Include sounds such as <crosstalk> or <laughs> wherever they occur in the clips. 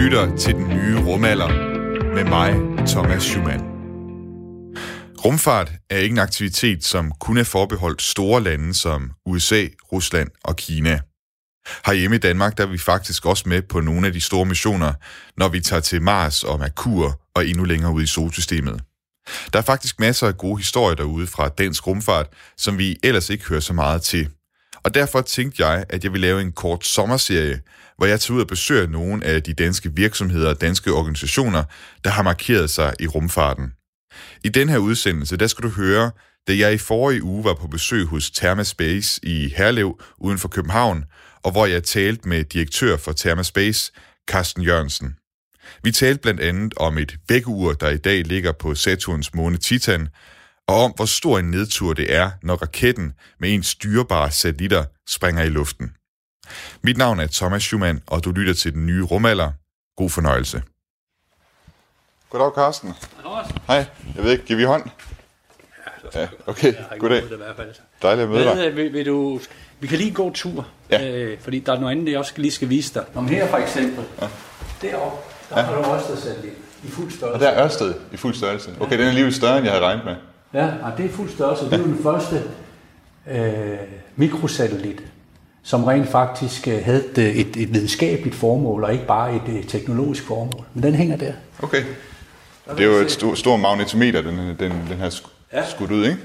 lytter til den nye rumalder med mig, Thomas Schumann. Rumfart er ikke en aktivitet, som kun er forbeholdt store lande som USA, Rusland og Kina. Herhjemme i Danmark der er vi faktisk også med på nogle af de store missioner, når vi tager til Mars og Merkur og endnu længere ud i solsystemet. Der er faktisk masser af gode historier derude fra dansk rumfart, som vi ellers ikke hører så meget til. Og derfor tænkte jeg, at jeg vil lave en kort sommerserie, hvor jeg tager ud og besøger nogle af de danske virksomheder og danske organisationer, der har markeret sig i rumfarten. I den her udsendelse, der skal du høre, da jeg i forrige uge var på besøg hos Thermaspace i Herlev uden for København, og hvor jeg talte med direktør for Thermaspace, Carsten Jørgensen. Vi talte blandt andet om et vækkeur, der i dag ligger på Saturns måne Titan, og om hvor stor en nedtur det er, når raketten med en styrbare satellitter springer i luften. Mit navn er Thomas Schumann, og du lytter til den nye rumalder. God fornøjelse. Goddag, Carsten. Hej. Jeg ved ikke, giver vi hånd? Ja, okay. Goddag. Dejligt at møde dig. Vil, vil du, vi kan lige gå tur, Ja. øh, fordi der er noget andet, jeg også lige skal vise dig. Om her for eksempel, ja. deroppe, der ja. har du også sat i fuld Og størrelse. der er Ørsted i fuld størrelse. Okay, den er alligevel større, end jeg havde regnet med. Ja, og det er fuld størrelse. Det er jo den første øh, mikrosatellit, som rent faktisk øh, havde et, et, et videnskabeligt formål, og ikke bare et, et teknologisk formål. Men den hænger der. Okay. Det er jo et stort stor magnetometer, den, den, den her sk- Ja. skudt ud, ikke?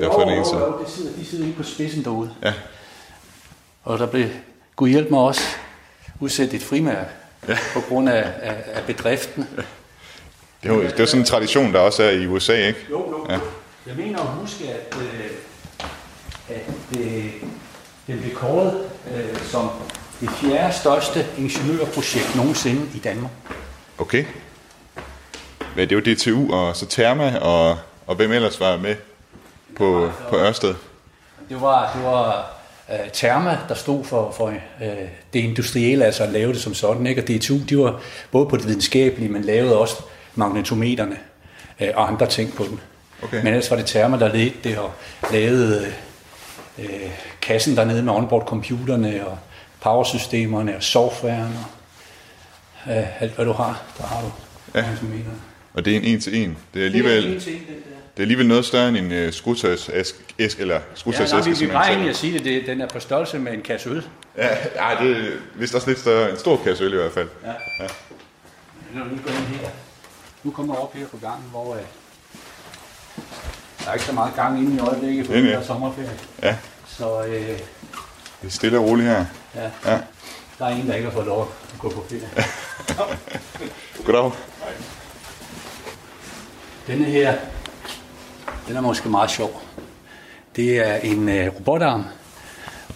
Derfor er den ene side. jo, det sidder, de sidder inde på spidsen derude. Ja. Og der blev, Gud hjælp mig også, udsendt et frimærke ja. på grund af, af, af bedriften. Det er jo det er jo sådan en tradition, der også er i USA, ikke? Jo, jo. Ja. Ja. Jeg mener at huske, at, øh, at øh, den blev kåret øh, som det fjerde største ingeniørprojekt nogensinde i Danmark. Okay. Men det jo DTU og så Therma, og, og hvem ellers var med på, på Ørsted? Det var, det var uh, Therma, der stod for, for uh, det industrielle, altså at lave det som sådan. Ikke? Og DTU, de var både på det videnskabelige, men lavede også magnetometerne uh, og andre ting på dem. Okay. Men ellers var det Therma, der ledte det og lavede uh, kassen dernede med onboard-computerne og powersystemerne og softwaren og uh, alt hvad du har. Der har du Ja. Og det er en en til en. Det er alligevel, Det er en ting, den der. det er alligevel noget større end en uh, skruetøjsæske, eller Ja, skruetøjsæske, nej, vi, vi plejer egentlig at sige det, det, den er på størrelse med en kasse øl. Ja, ja, det er vist også lidt større. En stor kasse øl i hvert fald. Ja. ja. Når vi går ind her. Nu kommer jeg op her på gangen, hvor øh, der er ikke så meget gang inde i øjeblikket, for Ja, det ja. er sommerferie. Ja, Så øh, det er stille og roligt her. ja, Ja. der er en, der ikke har fået lov at gå på ferie. <laughs> Goddag. Denne her, den er måske meget sjov. Det er en øh, robotarm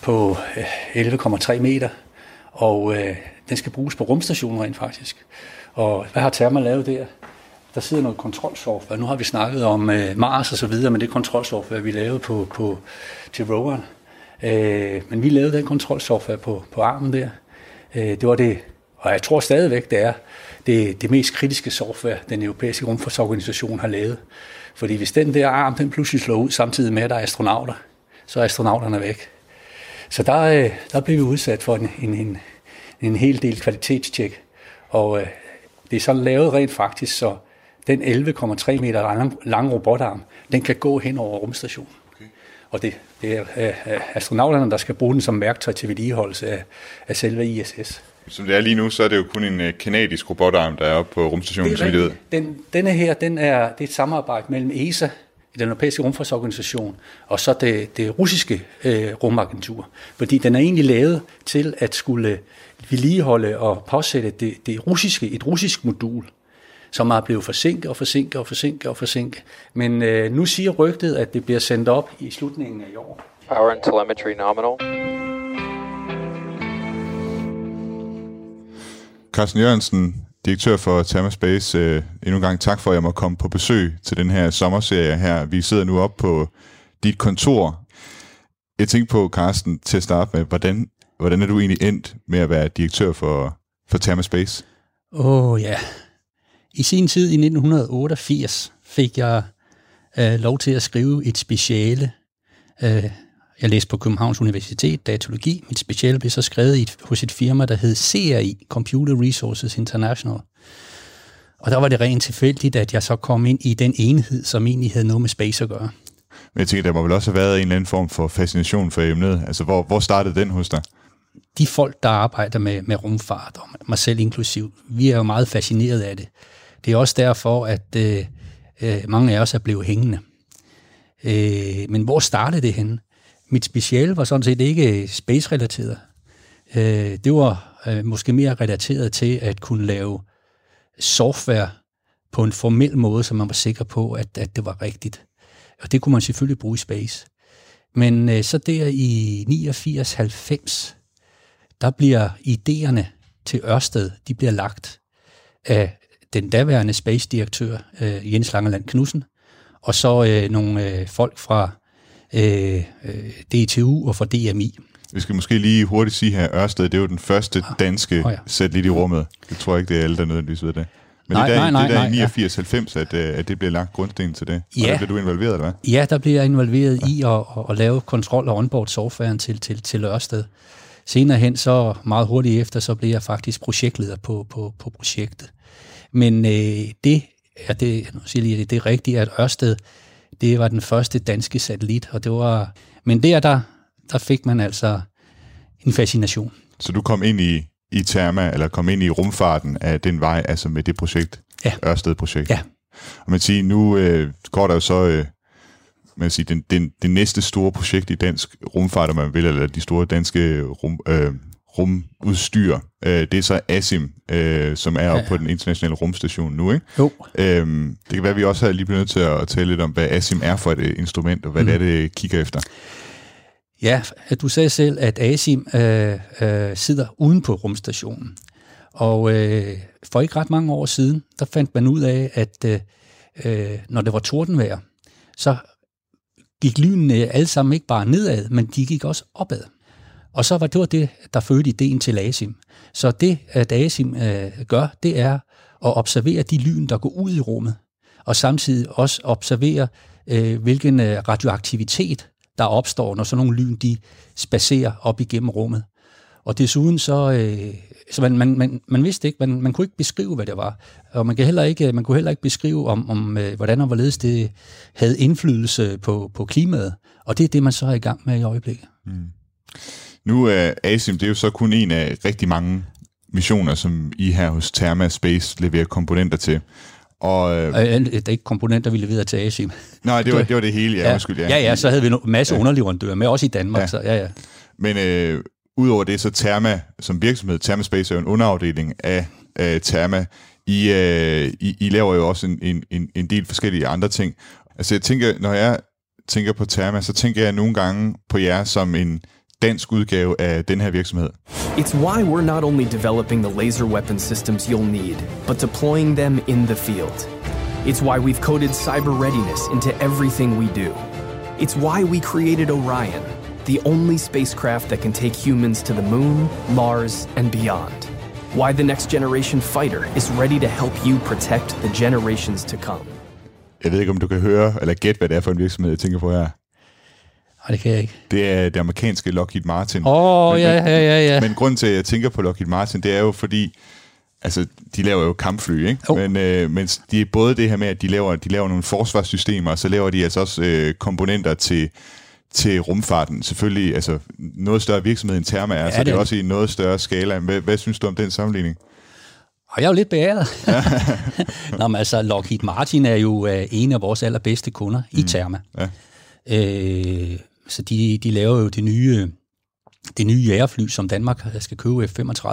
på øh, 11,3 meter, og øh, den skal bruges på rumstationen rent faktisk. Og hvad har Therma lavet der? Der sidder noget kontrolsoftware. Nu har vi snakket om øh, Mars og så videre, men det kontrolsoftware, vi lavede på, på, til roveren. Øh, men vi lavede den kontrolsoftware på, på armen der. Øh, det var det, og jeg tror stadigvæk, det er det, det mest kritiske software, den europæiske rumfartsorganisation har lavet. Fordi hvis den der arm, den pludselig slår ud samtidig med, at der er astronauter, så er astronauterne væk. Så der, øh, der blev vi udsat for en, en, en, en hel del kvalitetstjek. Og øh, det er sådan lavet rent faktisk, så den 11,3 meter lange, lange robotarm, den kan gå hen over rumstationen. Okay. Og det, det er øh, astronauterne, der skal bruge den som værktøj til vedligeholdelse af, af selve ISS. Som det er lige nu, så er det jo kun en øh, kanadisk robotarm, der er oppe på rumstationen, som vi ved. Den, denne her, den er, det er et samarbejde mellem ESA, den europæiske rumfartsorganisation, og så det, det russiske øh, rumagentur. Fordi den er egentlig lavet til at skulle vedligeholde og påsætte det, det russiske, et russisk modul, som er blevet forsinket og forsinket og forsinket og forsinket. Men øh, nu siger rygtet, at det bliver sendt op i slutningen af i år. Power and telemetry nominal. Carsten Jørgensen, direktør for Thermaspace, øh, endnu en gang tak for, at jeg må komme på besøg til den her sommerserie her. Vi sidder nu oppe på dit kontor. Jeg tænkte på, Carsten, til at starte med, hvordan, hvordan er du egentlig endt med at være direktør for, for Thermaspace? Åh oh, ja. I sin tid i 1988 fik jeg øh, lov til at skrive et speciale øh, jeg læste på Københavns Universitet datalogi. Mit speciale blev så skrevet i, hos et firma, der hed CRI, Computer Resources International. Og der var det rent tilfældigt, at jeg så kom ind i den enhed, som egentlig havde noget med space at gøre. Men jeg tænker, der må vel også have været en eller anden form for fascination for emnet. Altså, hvor, hvor startede den hos dig? De folk, der arbejder med, med rumfart, og mig selv inklusiv, vi er jo meget fascineret af det. Det er også derfor, at øh, øh, mange af os er blevet hængende. Øh, men hvor startede det henne? Mit speciale var sådan set ikke space-relateret. Øh, det var øh, måske mere relateret til at kunne lave software på en formel måde, så man var sikker på, at, at det var rigtigt. Og det kunne man selvfølgelig bruge i space. Men øh, så der i 89-90, der bliver idéerne til Ørsted, de bliver lagt af den daværende space-direktør øh, Jens Langeland Knudsen, og så øh, nogle øh, folk fra øh, øh DTU og fra DMI. Vi skal måske lige hurtigt sige her, Ørsted, det er jo den første ah. danske oh, ja. satellit i rummet. Det tror jeg ikke, det er alle, der nødvendigvis ved det. Men nej, det er nej, nej, det er i 89-90, at, øh, at det bliver lagt grundsten til det. Ja. Og der bliver du involveret, eller hvad? Ja, der bliver jeg involveret ja. i at, at, at lave kontrol og onboard softwaren til, til, til Ørsted. Senere hen, så meget hurtigt efter, så bliver jeg faktisk projektleder på, på, på projektet. Men øh, det, ja, det, nu siger lige, det er rigtigt, at Ørsted, det var den første danske satellit, og det var, men der, der, der fik man altså en fascination. Så du kom ind i, i Therma, eller kom ind i rumfarten af den vej, altså med det projekt, ja. Ørsted-projekt. Ja. Og man siger, nu øh, går der jo så, øh, man siger, den, den, det næste store projekt i dansk rumfart, om man vil, eller de store danske rum, øh, rumudstyr, øh, det er så ASIM, øh, som er ja, ja. på den internationale rumstation nu, ikke? Jo. Øhm, det kan være, at vi også har lige blevet nødt til at tale lidt om, hvad ASIM er for et øh, instrument, og hvad mm. det er, det kigger efter. Ja, du sagde selv, at ASIM øh, øh, sidder uden på rumstationen. Og øh, for ikke ret mange år siden, der fandt man ud af, at øh, øh når det var tordenvejr, så gik lynene alle sammen ikke bare nedad, men de gik også opad. Og så var det var det, der fødte ideen til ASIM. Så det, øh, at ASIM øh, gør, det er at observere de lyn, der går ud i rummet, og samtidig også observere, øh, hvilken øh, radioaktivitet, der opstår, når sådan nogle lyn, de spacerer op igennem rummet. Og desuden så, øh, så man, man, man, man vidste ikke, man, man kunne ikke beskrive, hvad det var. Og man, kan heller ikke, øh, man kunne heller ikke beskrive, om, om øh, hvordan og hvorledes det havde indflydelse på, på klimaet. Og det er det, man så er i gang med i øjeblikket. Mm. Nu er ASIM, det er jo så kun en af rigtig mange missioner, som I her hos Therma Space leverer komponenter til. Og, øh, det er ikke komponenter, vi leverede til ASIM. Nej, det var <laughs> det, var det hele, ja, ja, undskyld. Ja. ja, ja, så havde vi en masse ja. underleverandører med, også i Danmark. Ja. Så, ja, ja. Men øh, udover det, så Therma som virksomhed, Therma Space er jo en underafdeling af øh, Therma. I, øh, I, I laver jo også en, en, en del forskellige andre ting. Altså jeg tænker, når jeg tænker på Therma, så tænker jeg nogle gange på jer som en dansk udgave af den her virksomhed. It's why we're not only developing the laser weapon systems you'll need, but deploying them in the field. It's why we've coded cyber readiness into everything we do. It's why we created Orion, the only spacecraft that can take humans to the moon, Mars, and beyond. Why the next generation fighter is ready to help you protect the generations to come. Jeg ved ikke, om du kan høre eller gætte, hvad det er for en virksomhed, jeg tænker på her. Nej, det kan jeg ikke. Det er det amerikanske Lockheed Martin. Åh, oh, ja, ja, ja, ja. Men grund til, at jeg tænker på Lockheed Martin, det er jo fordi, altså, de laver jo kampfly, ikke? Oh. Men, øh, men de er både det her med, at de laver, de laver nogle forsvarssystemer, og så laver de altså også øh, komponenter til, til rumfarten. Selvfølgelig, altså, noget større virksomhed end Therma er, ja, så det er også i en noget større skala. Hvad, hvad synes du om den sammenligning? Og jeg er jo lidt beæret. <laughs> Nå, men altså, Lockheed Martin er jo uh, en af vores allerbedste kunder mm. i Therma. Ja. Øh, så de, de laver jo det nye, det nye jægerfly, som Danmark skal købe F-35.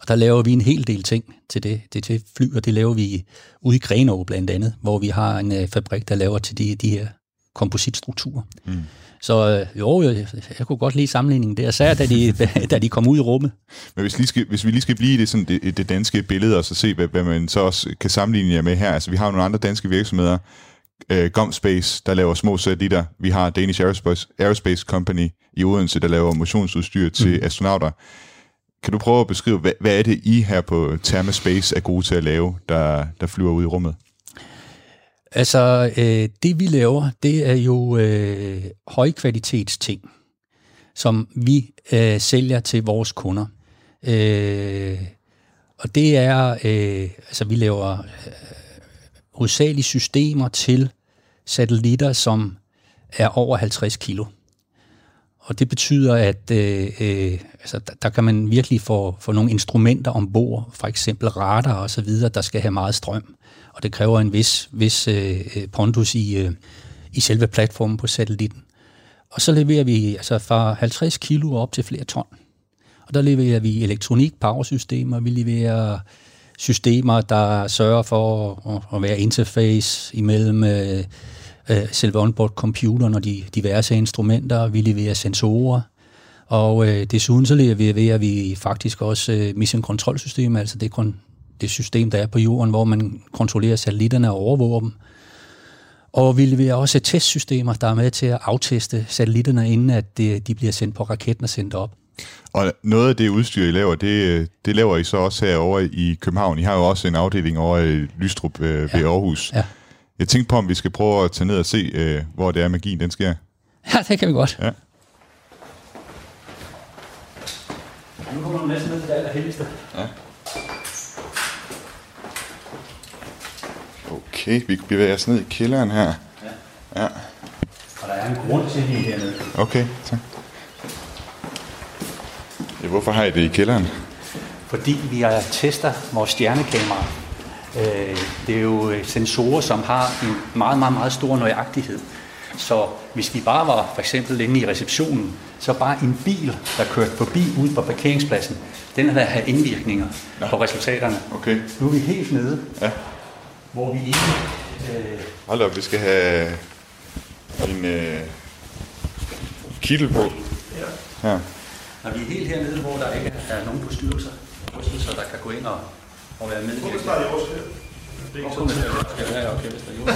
Og der laver vi en hel del ting til det, det til fly, og det laver vi ude i Grenaa blandt andet, hvor vi har en uh, fabrik, der laver til de, de her kompositstrukturer. Mm. Så øh, jo, jeg, jeg kunne godt lide sammenligningen der, særligt da de, <laughs> da de kom ud i rummet. Men hvis, lige skal, hvis vi lige skal blive i det, sådan det, det danske billede, og så se, hvad, hvad man så også kan sammenligne jer med her. Altså, vi har jo nogle andre danske virksomheder, øh, Gomspace, der laver små satellitter. Vi har Danish Aerospace, Aerospace Company i Odense, der laver motionsudstyr til mm. astronauter. Kan du prøve at beskrive, hvad, hvad er det, I her på Therma Space er gode til at lave, der, der flyver ud i rummet? Altså, øh, det vi laver, det er jo øh, højkvalitets ting. som vi øh, sælger til vores kunder. Øh, og det er, øh, altså vi laver øh, hovedsageligt systemer til satellitter, som er over 50 kilo. Og det betyder, at øh, øh, altså, der, der kan man virkelig få, få nogle instrumenter ombord, for eksempel radar og så videre, der skal have meget strøm. Og det kræver en vis, vis øh, øh pondus i, øh, i selve platformen på satellitten. Og så leverer vi altså fra 50 kilo op til flere ton. Og der leverer vi elektronik, powersystemer, vi leverer systemer, der sørger for at, være interface imellem øh, øh, selve onboard computeren og de diverse instrumenter. Vi leverer sensorer, og øh, desuden så leverer vi faktisk også øh, mission control system, altså det, kon, det system, der er på jorden, hvor man kontrollerer satellitterne og overvåger dem. Og vi leverer også testsystemer, der er med til at afteste satellitterne, inden at øh, de bliver sendt på raketten og sendt op. Og noget af det udstyr, I laver, det, det laver I så også herovre i København. I har jo også en afdeling over i Lystrup øh, ved ja. Aarhus. Ja. Jeg tænkte på, om vi skal prøve at tage ned og se, øh, hvor det er, magien den sker. Ja, det kan vi godt. Ja. Nu kommer du næsten ned til det allerhelligste. Ja. Okay, vi bevæger os ned i kælderen her. Ja. ja. Og der er en grund til, at vi er hernede. Okay, tak. Ja, hvorfor har I det i kælderen? Fordi vi har tester vores stjernekamera. Øh, det er jo sensorer, som har en meget, meget, meget stor nøjagtighed. Så hvis vi bare var for eksempel inde i receptionen, så bare en bil, der kørte forbi ud på parkeringspladsen, den havde have indvirkninger ja. på resultaterne. Okay. Nu er vi helt nede, ja. hvor vi ikke... Øh... Hold op, vi skal have en øh, kittel på. Ja. ja. Når vi er helt hernede, hvor der ikke er nogen bestyrelser, så der kan gå ind og, og være med. Hvorfor starter I? Det okay, hvis der er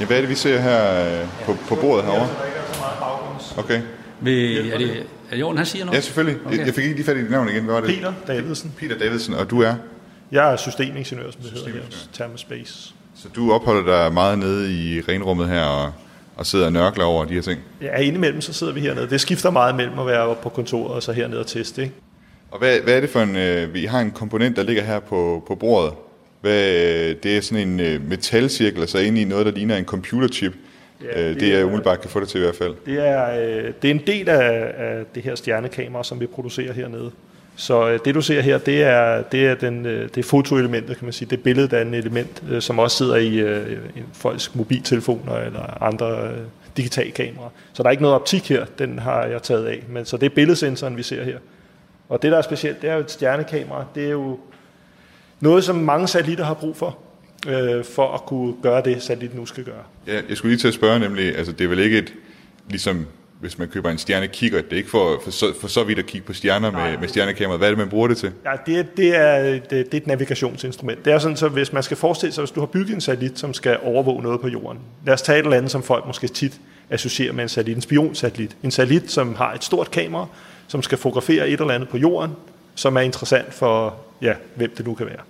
Ja, hvad er det, vi ser her øh, på, på bordet herovre? Okay. Vil, er, det, er Jorden, han siger noget? Ja, selvfølgelig. Okay. Jeg, jeg fik ikke lige fat i dit navn igen. Hvad var det? Peter Davidsen. Peter Davidsen, og du er? Jeg er systemingeniør, som det hedder her Thermospace. Så du opholder dig meget nede i renrummet her og, og sidder og nørkler over de her ting? Ja, indimellem så sidder vi hernede. Det skifter meget mellem at være oppe på kontoret og så hernede og teste. Ikke? Og hvad, hvad er det for en... Øh, vi har en komponent, der ligger her på, på bordet. Hvad, det er sådan en øh, metalcirkel, så inde i noget, der ligner en computerchip. Ja, øh, det, det er umiddelbart kan få det til i hvert fald. Det er, øh, det er en del af, af det her stjernekamera, som vi producerer hernede. Så øh, det du ser her, det er, det er, den, øh, det er fotoelementet, kan man sige. Det er en element, øh, som også sidder i, øh, folks mobiltelefoner eller andre øh, digitalkameraer. Så der er ikke noget optik her, den har jeg taget af. Men så det er billedsensoren, vi ser her. Og det, der er specielt, det er jo et stjernekamera. Det er jo noget, som mange satellitter har brug for, øh, for at kunne gøre det, satellitten nu skal gøre. Ja, jeg skulle lige til at spørge nemlig, altså det er vel ikke et, ligesom hvis man køber en stjernekigger, det er ikke for, for, så, for så vidt at kigge på stjerner Nej, med, med stjernekamera. Hvad er det, man bruger det til? Ja, det, det, er, det, det er et navigationsinstrument. Det er sådan, så hvis man skal forestille sig, hvis du har bygget en satellit, som skal overvåge noget på jorden. Lad os tage et eller andet, som folk måske tit associerer med en satellit, en spionsatellit. En satellit, som har et stort kamera, som skal fotografere et eller andet på jorden, som er interessant for, ja, hvem det nu kan være.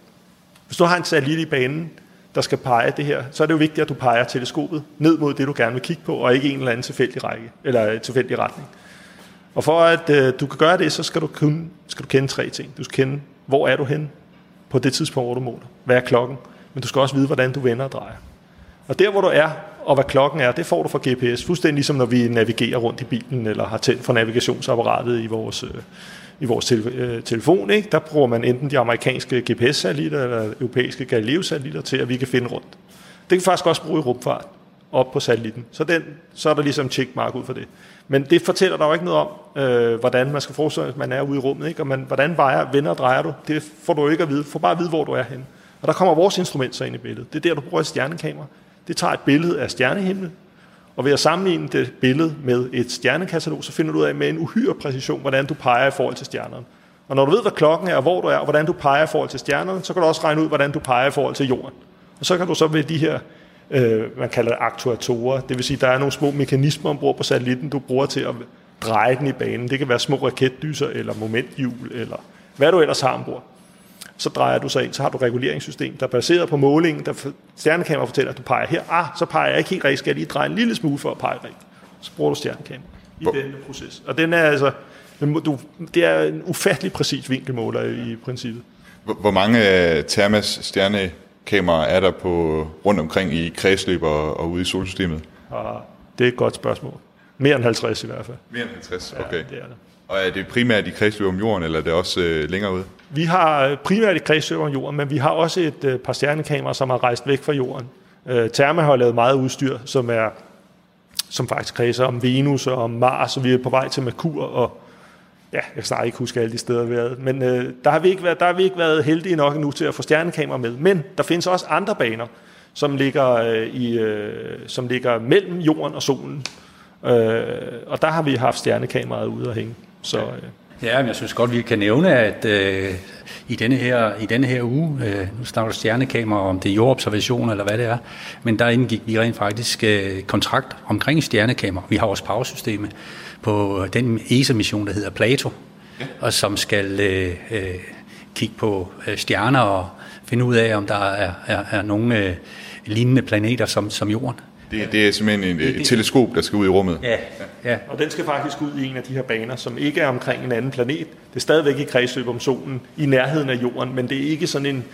Hvis du har en satellit i banen, der skal pege det her, så er det jo vigtigt, at du peger teleskopet ned mod det, du gerne vil kigge på, og ikke en eller anden tilfældig række, eller øh, tilfældig retning. Og for at øh, du kan gøre det, så skal du, kun, skal du kende tre ting. Du skal kende, hvor er du hen på det tidspunkt, hvor du måler. Hvad er klokken? Men du skal også vide, hvordan du vender og drejer. Og der, hvor du er, og hvad klokken er, det får du fra GPS. Fuldstændig ligesom når vi navigerer rundt i bilen, eller har tændt for navigationsapparatet i vores, øh, i vores tel- øh, telefon. Ikke? Der bruger man enten de amerikanske GPS-satellitter eller europæiske Galileo-satellitter til, at vi kan finde rundt. Det kan faktisk også bruge i rumfart op på satellitten. Så, den, så er der ligesom checkmark ud for det. Men det fortæller dig jo ikke noget om, øh, hvordan man skal forestille at man er ude i rummet. Ikke? Og man, hvordan vejer, vender og drejer du? Det får du ikke at vide. Du får bare at vide, hvor du er henne. Og der kommer vores instrument så ind i billedet. Det er der, du bruger et stjernekamera. Det tager et billede af stjernehimlen, og ved at sammenligne det billede med et stjernekatalog, så finder du ud af med en uhyre præcision, hvordan du peger i forhold til stjernerne. Og når du ved, hvad klokken er, og hvor du er, og hvordan du peger i forhold til stjernerne, så kan du også regne ud, hvordan du peger i forhold til jorden. Og så kan du så ved de her, øh, man kalder det aktuatorer, det vil sige, der er nogle små mekanismer ombord på satellitten, du bruger til at dreje den i banen. Det kan være små raketdyser, eller momenthjul, eller hvad du ellers har ombord så drejer du sig ind, så har du et reguleringssystem, der er baseret på målingen, der stjernekamera fortæller, at du peger her, ah, så peger jeg ikke helt rigtigt, skal jeg lige dreje en lille smule for at pege rigtigt. Så bruger du stjernekamera. i den proces. Og den er altså, du, det er en ufattelig præcis vinkelmåler i princippet. Hvor mange Thermas stjernekameraer er der på rundt omkring i kredsløb og, og ude i solsystemet? Ja, det er et godt spørgsmål. Mere end 50 i hvert fald. Mere end 50, okay. Ja, det er det. Og er det primært i kredsløb om jorden, eller er det også øh, længere ude? Vi har øh, primært i kredsløb om jorden, men vi har også et øh, par stjernekameraer, som har rejst væk fra jorden. Øh, Therma har lavet meget udstyr, som er som faktisk kredser om Venus og om Mars, og vi er på vej til Merkur, og ja, jeg kan snart ikke huske alle de steder, vi har været. Men øh, der, har vi ikke været, der har vi ikke været heldige nok endnu til at få stjernekamera med. Men der findes også andre baner, som ligger, øh, i, øh, som ligger mellem jorden og solen. Øh, og der har vi haft stjernekameraet ude at hænge. Så, øh. Ja, men jeg synes godt, vi kan nævne, at øh, i, denne her, i denne her uge, øh, nu snakker du stjernekamera, om det er jordobservation eller hvad det er, men der indgik vi rent faktisk øh, kontrakt omkring stjernekamera. Vi har også powersystemet på den ESA-mission, der hedder Plato, ja. og som skal øh, øh, kigge på øh, stjerner og finde ud af, om der er, er, er nogle øh, lignende planeter som, som Jorden. Det, det er simpelthen et, et teleskop, der skal ud i rummet. Ja, ja. Og den skal faktisk ud i en af de her baner, som ikke er omkring en anden planet. Det er stadigvæk i kredsløb om solen, i nærheden af jorden, men det er ikke sådan en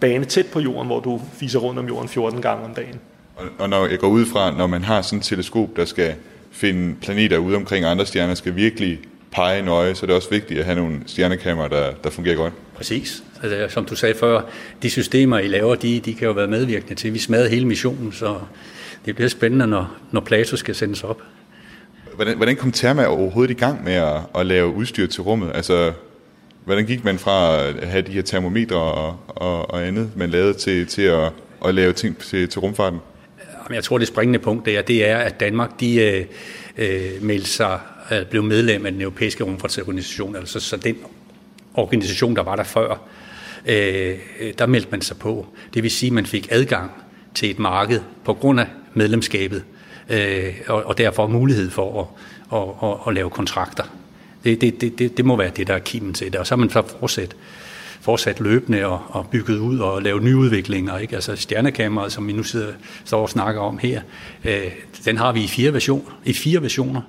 bane tæt på jorden, hvor du fiser rundt om jorden 14 gange om dagen. Og, og når jeg går ud fra, når man har sådan et teleskop, der skal finde planeter ude omkring andre stjerner, skal virkelig pege nøje, så det er også vigtigt at have nogle stjernekameraer, der, der fungerer godt. Præcis. Altså, som du sagde før, de systemer, I laver, de, de kan jo være medvirkende til. Vi smadrer hele missionen, så det bliver spændende, når, når Plato skal sendes op. Hvordan, hvordan kom Therma overhovedet i gang med at, at lave udstyr til rummet? Altså, hvordan gik man fra at have de her termometre og, og, og andet, man lavede til, til at, at lave ting til, til rumfarten? Jeg tror, det springende punkt der, det er, at Danmark de, øh, øh, meldte sig, øh, blev medlem af den europæiske rumfartsorganisation, altså så den organisation, der var der før, øh, der meldte man sig på. Det vil sige, at man fik adgang til et marked på grund af medlemskabet, øh, og, og derfor mulighed for at, at, at, at lave kontrakter. Det, det, det, det må være det, der er kimen til det. Og så har man så fortsat, fortsat løbende og, og bygget ud og lavet nyudviklinger. Ikke? Altså stjernekameraet, som vi nu sidder, står og snakker om her, øh, den har vi i fire, version, i fire versioner.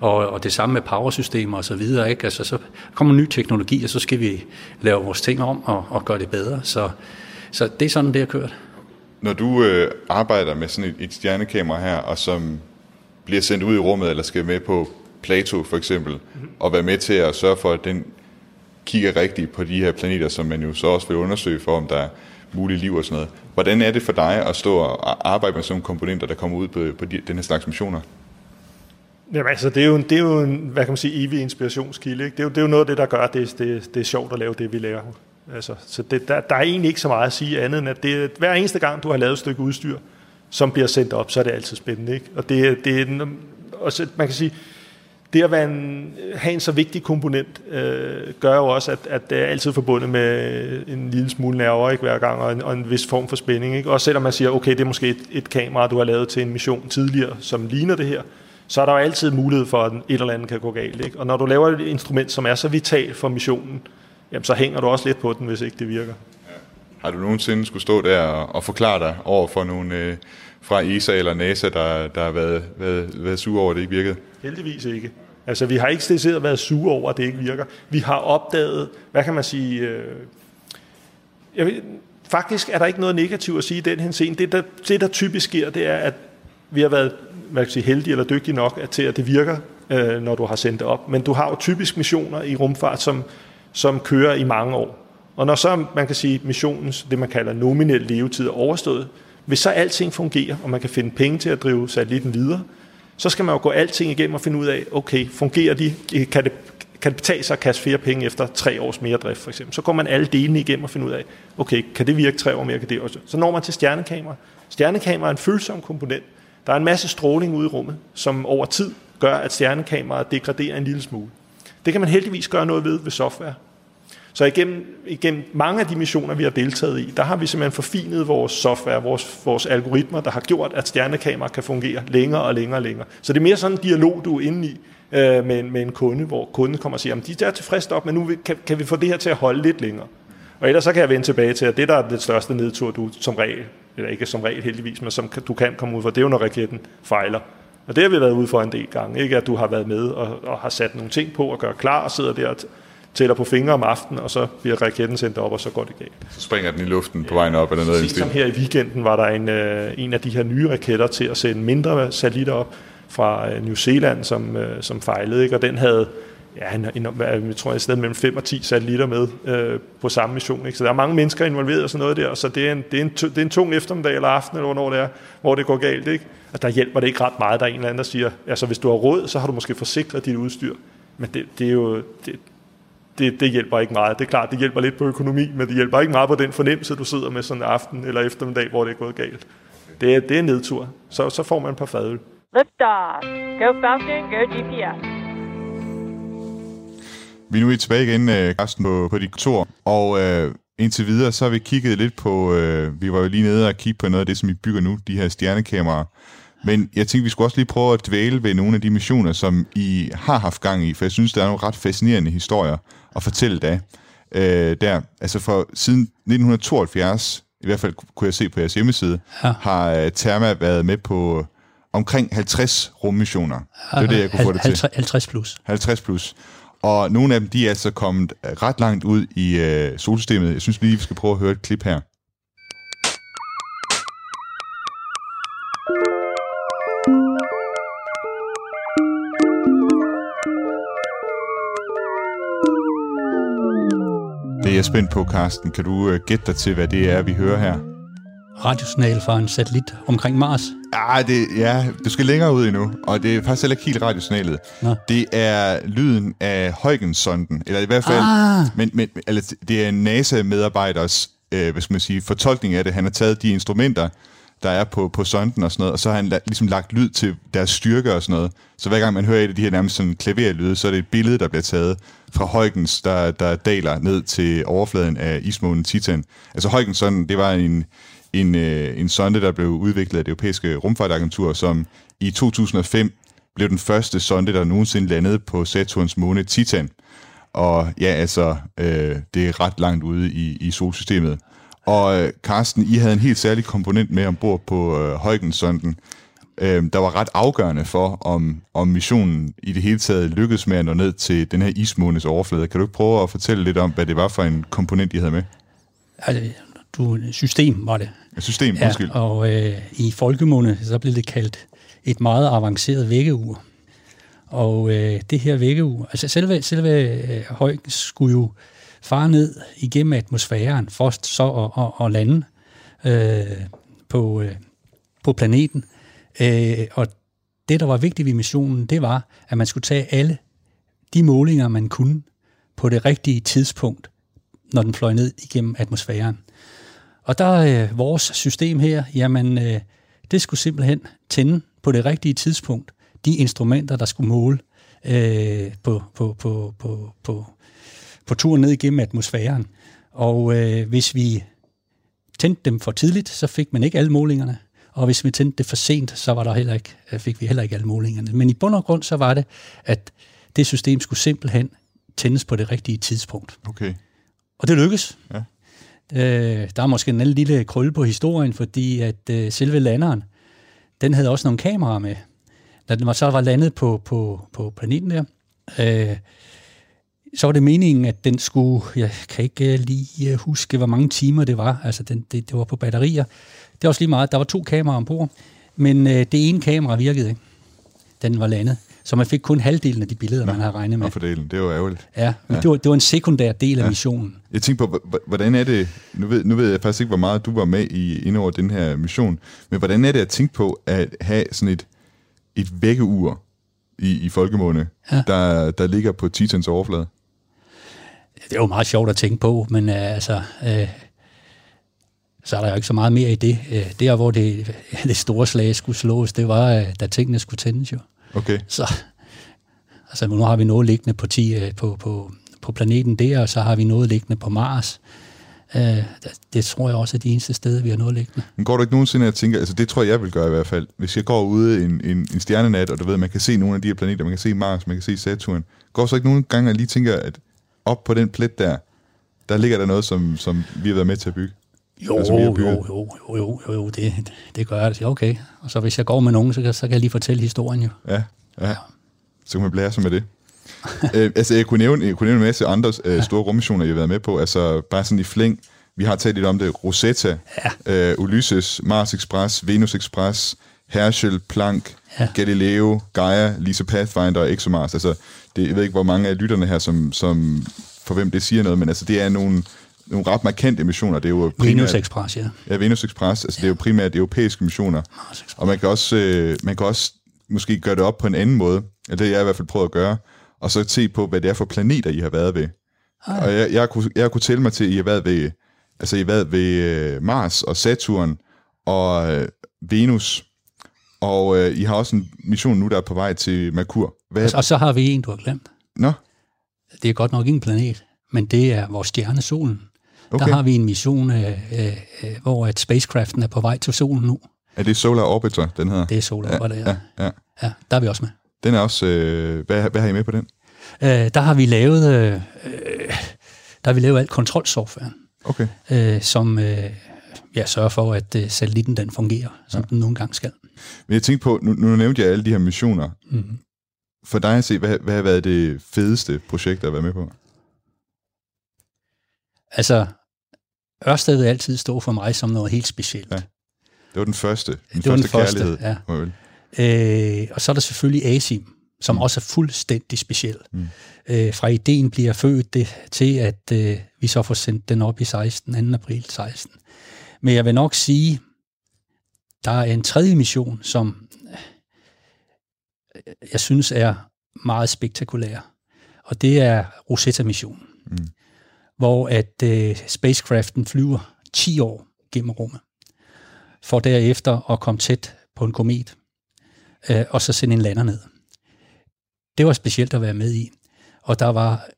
Og, og det samme med powersystemer og så videre. Ikke? Altså, så kommer ny teknologi, og så skal vi lave vores ting om og, og gøre det bedre. Så, så det er sådan, det er kørt. Når du øh, arbejder med sådan et, et stjernekamera her, og som bliver sendt ud i rummet, eller skal med på Plato for eksempel, mm-hmm. og være med til at sørge for, at den kigger rigtigt på de her planeter, som man jo så også vil undersøge for, om der er muligt liv og sådan noget. Hvordan er det for dig at stå og arbejde med sådan nogle komponenter, der kommer ud på, på de, den her slags missioner? Jamen altså, det er jo, en, det er jo en, hvad kan man sige, evig inspirationskilde. Ikke? Det, er jo, det er jo noget af det, der gør, at det, det, det er sjovt at lave det, vi laver. Altså, så det, der, der er egentlig ikke så meget at sige andet, end at det, hver eneste gang, du har lavet et stykke udstyr, som bliver sendt op, så er det altid spændende. Ikke? Og det, det er, også, man kan sige, det at være en, have en så vigtig komponent, øh, gør jo også, at, at det er altid forbundet med en lille smule nerver ikke, hver gang, og en, og en vis form for spænding. Ikke? Også selvom man siger, okay, det er måske et, et kamera, du har lavet til en mission tidligere, som ligner det her, så er der jo altid mulighed for, at et eller andet kan gå galt. Ikke? Og når du laver et instrument, som er så vitalt for missionen, jamen så hænger du også lidt på den, hvis ikke det virker. Ja. Har du nogensinde skulle stå der og, forklare dig over for nogle øh, fra ESA eller NASA, der, der har været, været, været sure over, at det ikke virkede? Heldigvis ikke. Altså, vi har ikke stedet været sure over, at det ikke virker. Vi har opdaget, hvad kan man sige... Øh, jeg ved, faktisk er der ikke noget negativt at sige i den her scene. Det der, det, der typisk sker, det er, at vi har været hvad kan sige, heldige eller dygtige nok til, at det virker, øh, når du har sendt det op. Men du har jo typisk missioner i rumfart, som som kører i mange år. Og når så, man kan sige, missionens, det man kalder nominel levetid er overstået, hvis så alting fungerer, og man kan finde penge til at drive satellitten videre, så skal man jo gå alting igennem og finde ud af, okay, fungerer de, kan det, kan det betale sig at kaste flere penge efter tre års mere drift, for eksempel. Så går man alle delene igennem og finder ud af, okay, kan det virke tre år mere, kan det også. Så når man til stjernekamera. Stjernekamera er en følsom komponent. Der er en masse stråling ude i rummet, som over tid gør, at stjernekameraet degraderer en lille smule. Det kan man heldigvis gøre noget ved ved software. Så igennem, igennem mange af de missioner, vi har deltaget i, der har vi simpelthen forfinet vores software, vores, vores algoritmer, der har gjort, at stjernekamera kan fungere længere og længere og længere. Så det er mere sådan en dialog, du er inde i øh, med, med en kunde, hvor kunden kommer og siger, at de er tilfredse op, men nu kan, kan vi få det her til at holde lidt længere. Og ellers så kan jeg vende tilbage til, at det, der er det største nedtur, du som regel, eller ikke som regel heldigvis, men som du kan komme ud for, det er jo, når raketten fejler. Og det har vi været ude for en del gange, ikke? At du har været med og, og har sat nogle ting på og gør klar og sidder der og tæller på fingre om aftenen, og så bliver raketten sendt op, og så går det galt. Så springer den i luften på vejen op, eller noget Sidst som her i weekenden var der en, øh, en af de her nye raketter til at sende mindre satellitter op fra øh, New Zealand, som, øh, som fejlede, ikke? og den havde ja, en, jeg tror, et sted mellem 5 og 10 satellitter med øh, på samme mission. Ikke? Så der er mange mennesker involveret og sådan noget der, så det er en, det er en, det er en tung eftermiddag eller aften, eller hvornår det er, hvor det går galt. Ikke? Og der hjælper det ikke ret meget. Der er en eller anden, der siger, altså hvis du har råd, så har du måske forsikret dit udstyr. Men det, det er jo, det, det, det hjælper ikke meget. Det er klart, det hjælper lidt på økonomi, men det hjælper ikke meget på den fornemmelse, du sidder med sådan en aften eller eftermiddag, hvor det er gået galt. Det er, det er en nedtur. Så, så får man et par fadøl. Liftoff. Go Falcon, go GPS. Vi er nu tilbage igen, øh, Carsten, på, på dit kontor, og øh, indtil videre, så har vi kigget lidt på, øh, vi var jo lige nede og kigge på noget af det, som I bygger nu, de her stjernekameraer. Men jeg tænkte, vi skulle også lige prøve at dvæle ved nogle af de missioner, som I har haft gang i, for jeg synes, der er nogle ret fascinerende historier at fortælle da. Øh, der, altså for siden 1972, i hvert fald kunne jeg se på jeres hjemmeside, ja. har øh, Therma været med på omkring 50 rummissioner. Det er det, jeg kunne få det til. 50, 50 plus. 50 plus. Og nogle af dem, de er altså kommet øh, ret langt ud i øh, solsystemet. Jeg synes lige, vi skal prøve at høre et klip her. Det er jeg spændt på, Carsten. Kan du øh, gætte dig til, hvad det er, vi hører her? Radiosignal fra en satellit omkring Mars. Ah, det, ja, du skal længere ud endnu, og det er faktisk heller ikke helt radiosignalet. Nå. Det er lyden af Huygens-sonden, eller i hvert fald, ah. men, men, eller, det er en NASA-medarbejders øh, hvad skal man sige, fortolkning af det. Han har taget de instrumenter, der er på, på sonden og sådan noget, og så har han la- ligesom lagt lyd til deres styrke og sådan noget. Så hver gang man hører et af de her nærmest sådan klaverlyde, så er det et billede, der bliver taget fra Huygens, der, der daler ned til overfladen af ismånen Titan. Altså Huygens sådan, det var en, en, øh, en sonde, der blev udviklet af det europæiske rumfartagentur, som i 2005 blev den første sonde, der nogensinde landede på Saturns måne Titan. Og ja, altså, øh, det er ret langt ude i, i solsystemet. Og øh, Carsten, I havde en helt særlig komponent med ombord på øh, Huygens-sonden, øh, der var ret afgørende for, om, om missionen i det hele taget lykkedes med at nå ned til den her ismånes overflade. Kan du ikke prøve at fortælle lidt om, hvad det var for en komponent, I havde med? Altså, du, system var det. Et system, ja, undskyld. og øh, i folkemunde, så blev det kaldt et meget avanceret vækkeur. Og øh, det her vækkeur, altså selve, selve øh, høj skulle jo fare ned igennem atmosfæren, for så at, at, at lande øh, på, øh, på planeten. Øh, og det, der var vigtigt ved missionen, det var, at man skulle tage alle de målinger, man kunne på det rigtige tidspunkt, når den fløj ned igennem atmosfæren. Og der er øh, vores system her, jamen øh, det skulle simpelthen tænde på det rigtige tidspunkt de instrumenter, der skulle måle øh, på, på, på, på, på, på turen ned igennem atmosfæren. Og øh, hvis vi tændte dem for tidligt, så fik man ikke alle målingerne. Og hvis vi tændte det for sent, så var der heller ikke, øh, fik vi heller ikke alle målingerne. Men i bund og grund, så var det, at det system skulle simpelthen tændes på det rigtige tidspunkt. Okay. Og det lykkes. Ja. Øh, der er måske en anden lille krølle på historien, fordi at øh, selve landeren, den havde også nogle kameraer med. Da den var, så var landet på, på, på planeten der, øh, så var det meningen, at den skulle, jeg kan ikke øh, lige øh, huske, hvor mange timer det var, altså den, det, det var på batterier. Det var også lige meget, der var to kameraer ombord, men øh, det ene kamera virkede ikke, den var landet. Så man fik kun halvdelen af de billeder, Nå, man havde regnet med. Fordelen, det var ærgerligt. Ja, men ja. Det, var, det var en sekundær del af ja. missionen. Jeg tænkte på, hvordan er det, nu ved, nu ved jeg faktisk ikke, hvor meget du var med i ind over den her mission, men hvordan er det at tænke på at have sådan et, et vækkeur i, i folkemåne, ja. der, der ligger på Titans overflade? Det er jo meget sjovt at tænke på, men uh, altså, uh, så er der jo ikke så meget mere i det. Uh, der, hvor det, <laughs> det store slag skulle slås, det var, uh, da tingene skulle tændes jo. Okay. Så, altså, nu har vi noget liggende på, 10, uh, på, på, på planeten der, og så har vi noget liggende på Mars. Uh, det tror jeg også er de eneste steder, vi har noget liggende. Men går du ikke nogensinde og tænker, altså det tror jeg, jeg vil gøre i hvert fald, hvis jeg går ude en, en, en stjernenat, og du ved, man kan se nogle af de her planeter, man kan se Mars, man kan se Saturn, går så ikke nogen gange og lige tænker, at op på den plet der, der ligger der noget, som, som vi har været med til at bygge? Jo, Altså, jo, jo, jo, jo, jo, jo, det, det gør jeg. Ja, okay. Og så hvis jeg går med nogen, så kan, så kan jeg lige fortælle historien jo. Ja, ja. Så kan man blære sig med det. <laughs> øh, altså, jeg kunne, nævne, jeg kunne nævne en masse andre øh, store rummissioner, jeg har været med på. Altså, bare sådan i flæng. Vi har talt lidt om det. Rosetta, ja. øh, Ulysses, Mars Express, Venus Express, Herschel, Planck, ja. Ja. Galileo, Gaia, Lisa Pathfinder og ExoMars. Altså, det, jeg ved ikke, hvor mange af lytterne her, som, som for hvem det siger noget, men altså, det er nogle, nogle ret markante missioner. Det er jo primært, Venus Express, ja. Ja, Venus Express, altså ja. det er jo primært europæiske missioner. Og man kan også, øh, man kan også måske gøre det op på en anden måde, eller det har jeg i hvert fald prøvet at gøre, og så se på, hvad det er for planeter, I har været ved. Ah. Og jeg, jeg, kunne, jeg kunne tælle mig til, at I har været ved, altså I har været ved øh, Mars og Saturn og øh, Venus, og øh, I har også en mission nu, der er på vej til Merkur. Hvad? Og så har vi en, du har glemt. Nå, Det er godt nok ikke en planet, men det er vores stjerne Solen. Okay. Der har vi en mission, øh, øh, øh, hvor at spacecraften er på vej til solen nu. er det Solar Orbiter, den hedder? Det er Solar, ja, det er. ja, ja. Ja, der er vi også med. Den er også, øh, hvad, hvad har I med på den? Øh, der har vi lavet, øh, øh, der har vi lavet alt kontrolsoftwaren, Okay. øh, som øh, ja, sørger for, at øh, satellitten den fungerer, som ja. den nogle gange skal. Men jeg tænkte på, nu, nu nævnte jeg alle de her missioner. Mm. For dig at se, hvad, hvad har været det fedeste projekt at være med på? Altså, Ørsted vil altid stå for mig som noget helt specielt. Ja. Det var den første. Den Det var første den første, kærlighed. ja. må jeg vel. Øh, og så er der selvfølgelig ASIM, som mm. også er fuldstændig speciel. Mm. Øh, fra ideen bliver født det, til, at øh, vi så får sendt den op i 16, 2. april 16. Men jeg vil nok sige, der er en tredje mission, som øh, jeg synes er meget spektakulær. Og det er Rosetta-missionen, Mm. hvor at øh, spacecraften flyver 10 år gennem rummet, for derefter at komme tæt på en komet, øh, og så sende en lander ned. Det var specielt at være med i, og der var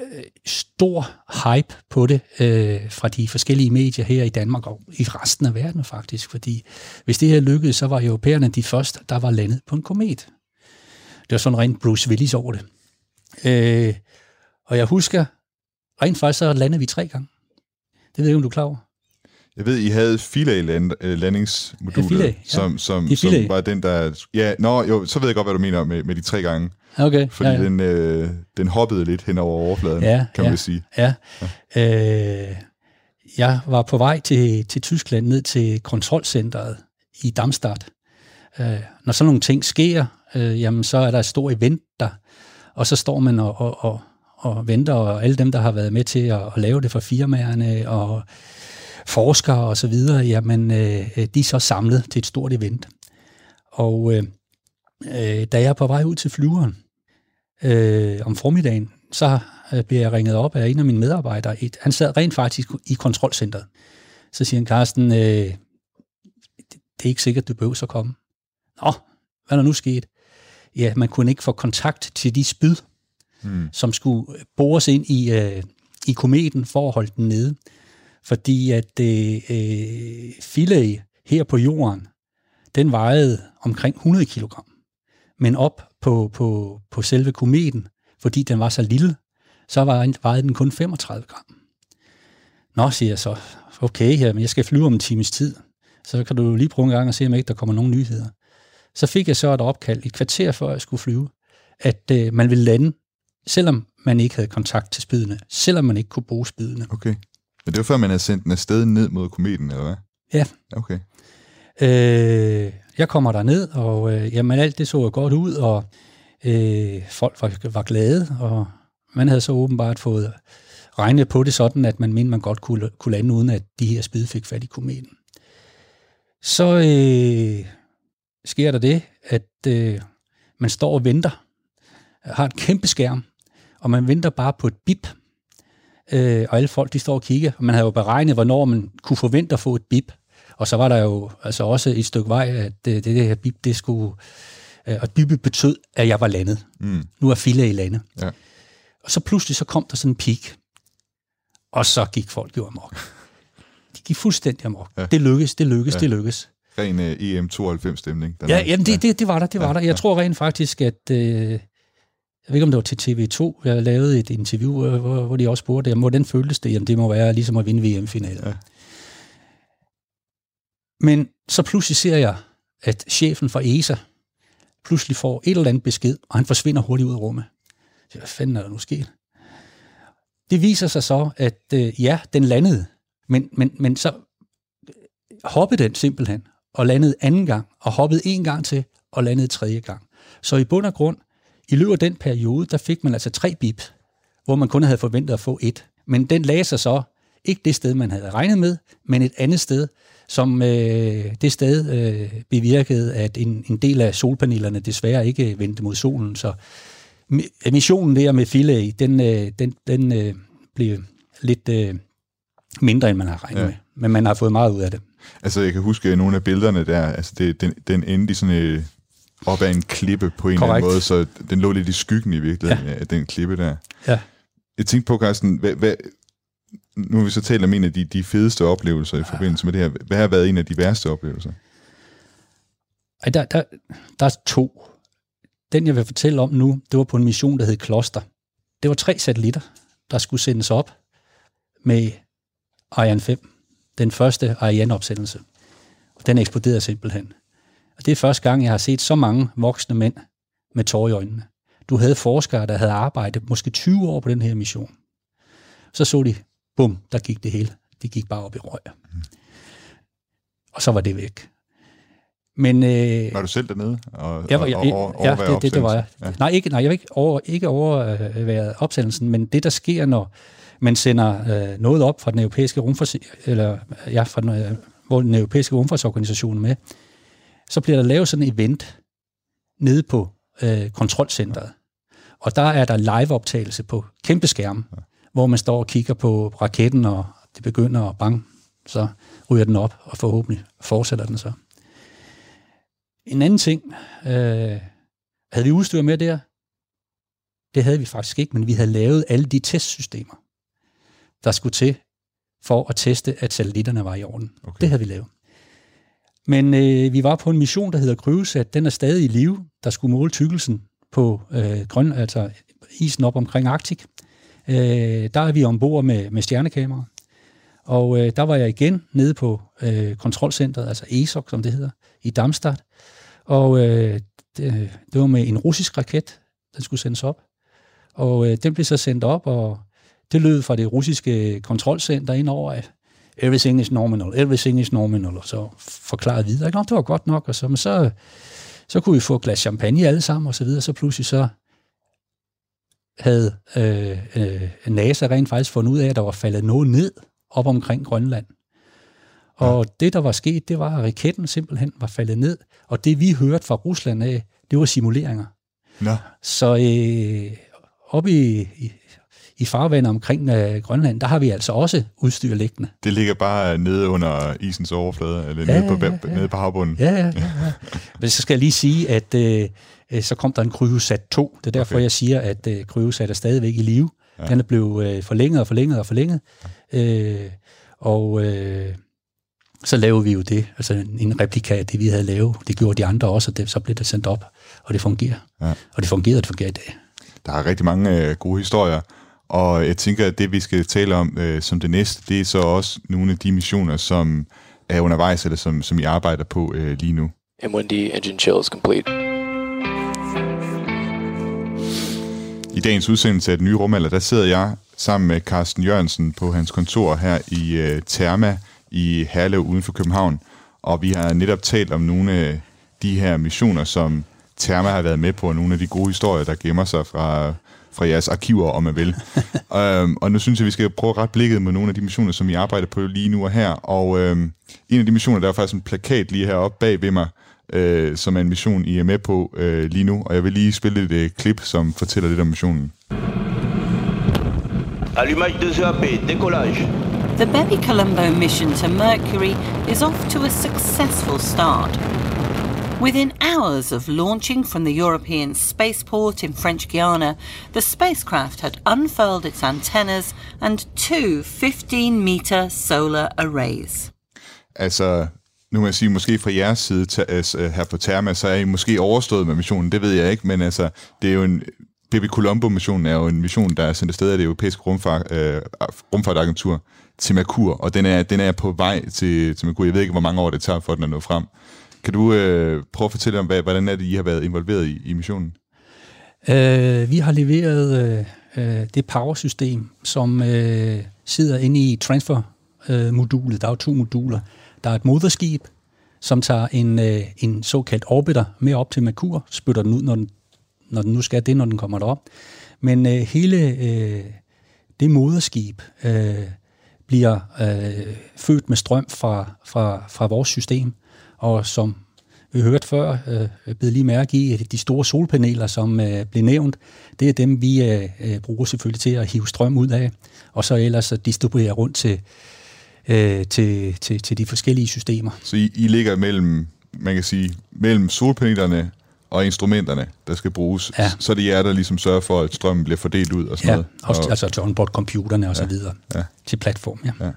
øh, stor hype på det øh, fra de forskellige medier her i Danmark og i resten af verden faktisk, fordi hvis det her lykkedes, så var europæerne de første, der var landet på en komet. Det var sådan rent Bruce Willis over det. Øh, og jeg husker, rent faktisk så landede vi tre gange. Det ved jeg ikke, om du er klar over. Jeg ved, I havde Philae-landingsmodulet, Ja, Philae, ja. som, som, som Philae. var den, der... Ja, nå, jo, så ved jeg godt, hvad du mener med, med de tre gange. Okay, Fordi ja, ja, ja. ja. Den, øh, den hoppede lidt hen over overfladen, Ja, kan man ja. sige. Ja. Øh, jeg var på vej til, til Tyskland ned til kontrolcentret i Darmstadt. Øh, når sådan nogle ting sker, øh, jamen, så er der et stort event der, og så står man og, og, og, og venter, og alle dem, der har været med til at, at lave det for firmaerne, og forskere og så videre, jamen, øh, de er så samlet til et stort event. Og øh, øh, da jeg er på vej ud til flyveren øh, om formiddagen, så øh, bliver jeg ringet op af en af mine medarbejdere. Et, han sad rent faktisk i kontrolcentret. Så siger han, Carsten, øh, det, det er ikke sikkert, du behøver at komme. Nå, hvad er der nu sket? Ja, man kunne ikke få kontakt til de spyd, Mm. som skulle bores ind i, øh, i kometen for at holde den nede. Fordi at øh, øh, filet her på jorden, den vejede omkring 100 kg. Men op på, på, på selve kometen, fordi den var så lille, så var- vejede den kun 35 gram. Nå, siger jeg så, okay, jamen, jeg skal flyve om en times tid. Så kan du lige prøve en gang og se, om ikke der kommer nogen nyheder. Så fik jeg så et opkald et kvarter før jeg skulle flyve, at øh, man ville lande, selvom man ikke havde kontakt til spydene, selvom man ikke kunne bruge spydene. Okay. Men det var før, man havde sendt den afsted ned mod kometen, eller hvad? Ja. Okay. Øh, jeg kommer der ned og øh, jamen, alt det så godt ud, og øh, folk var, var glade, og man havde så åbenbart fået regnet på det sådan, at man mente, man godt kunne, kunne lande, uden at de her spyd fik fat i kometen. Så øh, sker der det, at øh, man står og venter, har et kæmpe skærm, og man venter bare på et bip, øh, og alle folk de står og kigger, og man havde jo beregnet, hvornår man kunne forvente at få et bip, og så var der jo altså også et stykke vej, at øh, det, det her bip, det skulle, øh, og bippet betød, at jeg var landet. Mm. Nu er Fille i landet. Ja. Og så pludselig så kom der sådan en peak, og så gik folk jo amok. De gik fuldstændig amok. Ja. Ja. Det lykkes, det lykkes, Ja. ja. det lykkes. Ren uh, EM92-stemning. Ja, jamen det, det, det var der, det var der. Jeg tror rent faktisk, at... Øh, jeg ved ikke, om det var til TV2, jeg lavede et interview, hvor, hvor de også spurgte, jamen, hvordan føltes det? Jamen, det må være ligesom at vinde VM-finalen. Ja. Men så pludselig ser jeg, at chefen for ESA pludselig får et eller andet besked, og han forsvinder hurtigt ud af rummet. Så hvad fanden er der nu sket? Det viser sig så, at øh, ja, den landede, men, men, men så hoppede den simpelthen, og landede anden gang, og hoppede en gang til, og landede tredje gang. Så i bund og grund, i løbet af den periode, der fik man altså tre bip, hvor man kun havde forventet at få et. Men den lagde sig så ikke det sted, man havde regnet med, men et andet sted, som øh, det sted øh, bevirkede, at en, en del af solpanelerne desværre ikke vendte mod solen. Så missionen der med Philae, den, øh, den, den øh, blev lidt øh, mindre, end man har regnet ja. med. Men man har fået meget ud af det. Altså, jeg kan huske nogle af billederne der, altså det, den, den endte i sådan øh, op ad en klippe på en Correct. eller anden måde, så den lå lidt i skyggen i virkeligheden, ja. af den klippe der. Ja. Jeg tænkte på, Carsten, hvad, hvad, nu har vi så talt om en af de, de fedeste oplevelser i forbindelse med det her. Hvad har været en af de værste oplevelser? Ej, der, der, der er to. Den, jeg vil fortælle om nu, det var på en mission, der hed Kloster. Det var tre satellitter, der skulle sendes op med Ariane 5. Den første Ariane-opsendelse. Den eksploderede simpelthen. Og det er første gang, jeg har set så mange voksne mænd med tår i øjnene. Du havde forskere, der havde arbejdet måske 20 år på den her mission. Så så de, bum, der gik det hele. Det gik bare op i røg. Og så var det væk. Men, øh, var du selv dernede? Og, jeg var, jeg, og, og, ja, det, det, det var jeg. Ja. Nej, ikke, nej, jeg var ikke over, ikke overværet opsendelsen, men det, der sker, når man sender øh, noget op fra den europæiske rumfars, eller ja, fra den, øh, hvor den europæiske rumfartsorganisation med, så bliver der lavet sådan en event nede på øh, kontrolcentret. Og der er der live-optagelse på kæmpe skærm, ja. hvor man står og kigger på raketten, og det begynder at bang, så ryger den op, og forhåbentlig fortsætter den så. En anden ting, øh, havde vi udstyr med der? Det havde vi faktisk ikke, men vi havde lavet alle de testsystemer, der skulle til for at teste, at satellitterne var i orden. Okay. Det havde vi lavet. Men øh, vi var på en mission, der hedder Kryvesat. Den er stadig i live. Der skulle måle tykkelsen på øh, grøn, altså isen op omkring Arktik. Øh, der er vi ombord med, med stjernekamera. Og øh, der var jeg igen nede på øh, kontrolcentret, altså ESOC, som det hedder, i Darmstadt. Og øh, det, det var med en russisk raket, den skulle sendes op. Og øh, den blev så sendt op, og det lød fra det russiske kontrolcenter ind over, at everything is nominal, everything is nominal, og så forklarede videre, at det var godt nok, og så, men så, så kunne vi få et glas champagne alle sammen, og så videre, så pludselig så havde øh, øh, NASA rent faktisk fundet ud af, at der var faldet noget ned op omkring Grønland. Og ja. det, der var sket, det var, at raketten simpelthen var faldet ned, og det, vi hørte fra Rusland af, det var simuleringer. Ja. Så øh, oppe i, i, i farvandet omkring øh, Grønland, der har vi altså også udstyr liggende. Det ligger bare nede under isens overflade, eller ja, nede, på, ja, ja. nede på havbunden? Ja, ja, ja. ja. Men så skal jeg lige sige, at øh, øh så kom der en Kryosat 2. Det er derfor, okay. jeg siger, at øh, Kryosat er stadigvæk i live. Ja. Den er blevet øh, forlænget og forlænget og forlænget. Øh, og øh, så lavede vi jo det, altså en replika af det, vi havde lavet. Det gjorde de andre også, og det, så blev det sendt op, og det fungerer. Ja. Og det fungerer, det fungerer i dag. Der er rigtig mange øh, gode historier, og jeg tænker, at det, vi skal tale om øh, som det næste, det er så også nogle af de missioner, som er undervejs, eller som, som I arbejder på øh, lige nu. M1D engine chill is complete. I dagens udsendelse af Den Nye Rumalder, der sidder jeg sammen med Carsten Jørgensen på hans kontor her i øh, Therma i Herlev uden for København. Og vi har netop talt om nogle af de her missioner, som Therma har været med på, og nogle af de gode historier, der gemmer sig fra, fra jeres arkiver, om man vil. <laughs> øhm, og nu synes jeg, vi skal prøve at rette blikket med nogle af de missioner, som I arbejder på lige nu og her. Og øhm, en af de missioner, der er faktisk en plakat lige heroppe bag ved mig, øh, som er en mission, I er med på øh, lige nu. Og jeg vil lige spille et øh, klip, som fortæller lidt om missionen. Allumage 2AP, décollage. The Bepi Colombo mission to Mercury is off to a successful start. Within hours of launching from the European spaceport in French Guiana, the spacecraft had unfurled its antennas and two 15-meter solar arrays. Altså, nu må jeg sige, måske fra jeres side her på Therma, så er I måske overstået med missionen, det ved jeg ikke, men altså, det er jo en Baby Colombo-missionen er jo en mission, der er sendt afsted af det europæiske rumfart, øh, rumfartagentur til Merkur, og den er, den er på vej til, til Merkur. Jeg ved ikke, hvor mange år det tager for den at nå frem. Kan du øh, prøve at fortælle om, hvad, hvordan er det, I har været involveret i, i missionen? Øh, vi har leveret øh, øh, det powersystem, som øh, sidder inde i transfer-modulet. Der er jo to moduler. Der er et moderskib, som tager en, øh, en såkaldt orbiter med op til Merkur, spytter den ud, når den, når den nu skal det, når den kommer derop. Men øh, hele øh, det moderskib øh, bliver øh, født med strøm fra, fra, fra vores system, og som vi hørte før, øh, blev lige mærke i, at de store solpaneler, som øh, blev nævnt, det er dem, vi øh, øh, bruger selvfølgelig til at hive strøm ud af, og så ellers at distribuere rundt til, øh, til, til, til de forskellige systemer. Så I, I ligger mellem, man kan sige, mellem solpanelerne og instrumenterne, der skal bruges, Ja. så er det jer, der ligesom sørger for, at strømmen bliver fordelt ud og sådan Ja, noget. også, og, altså til onboard-computerne og så videre, ja. til platform, ja. ja.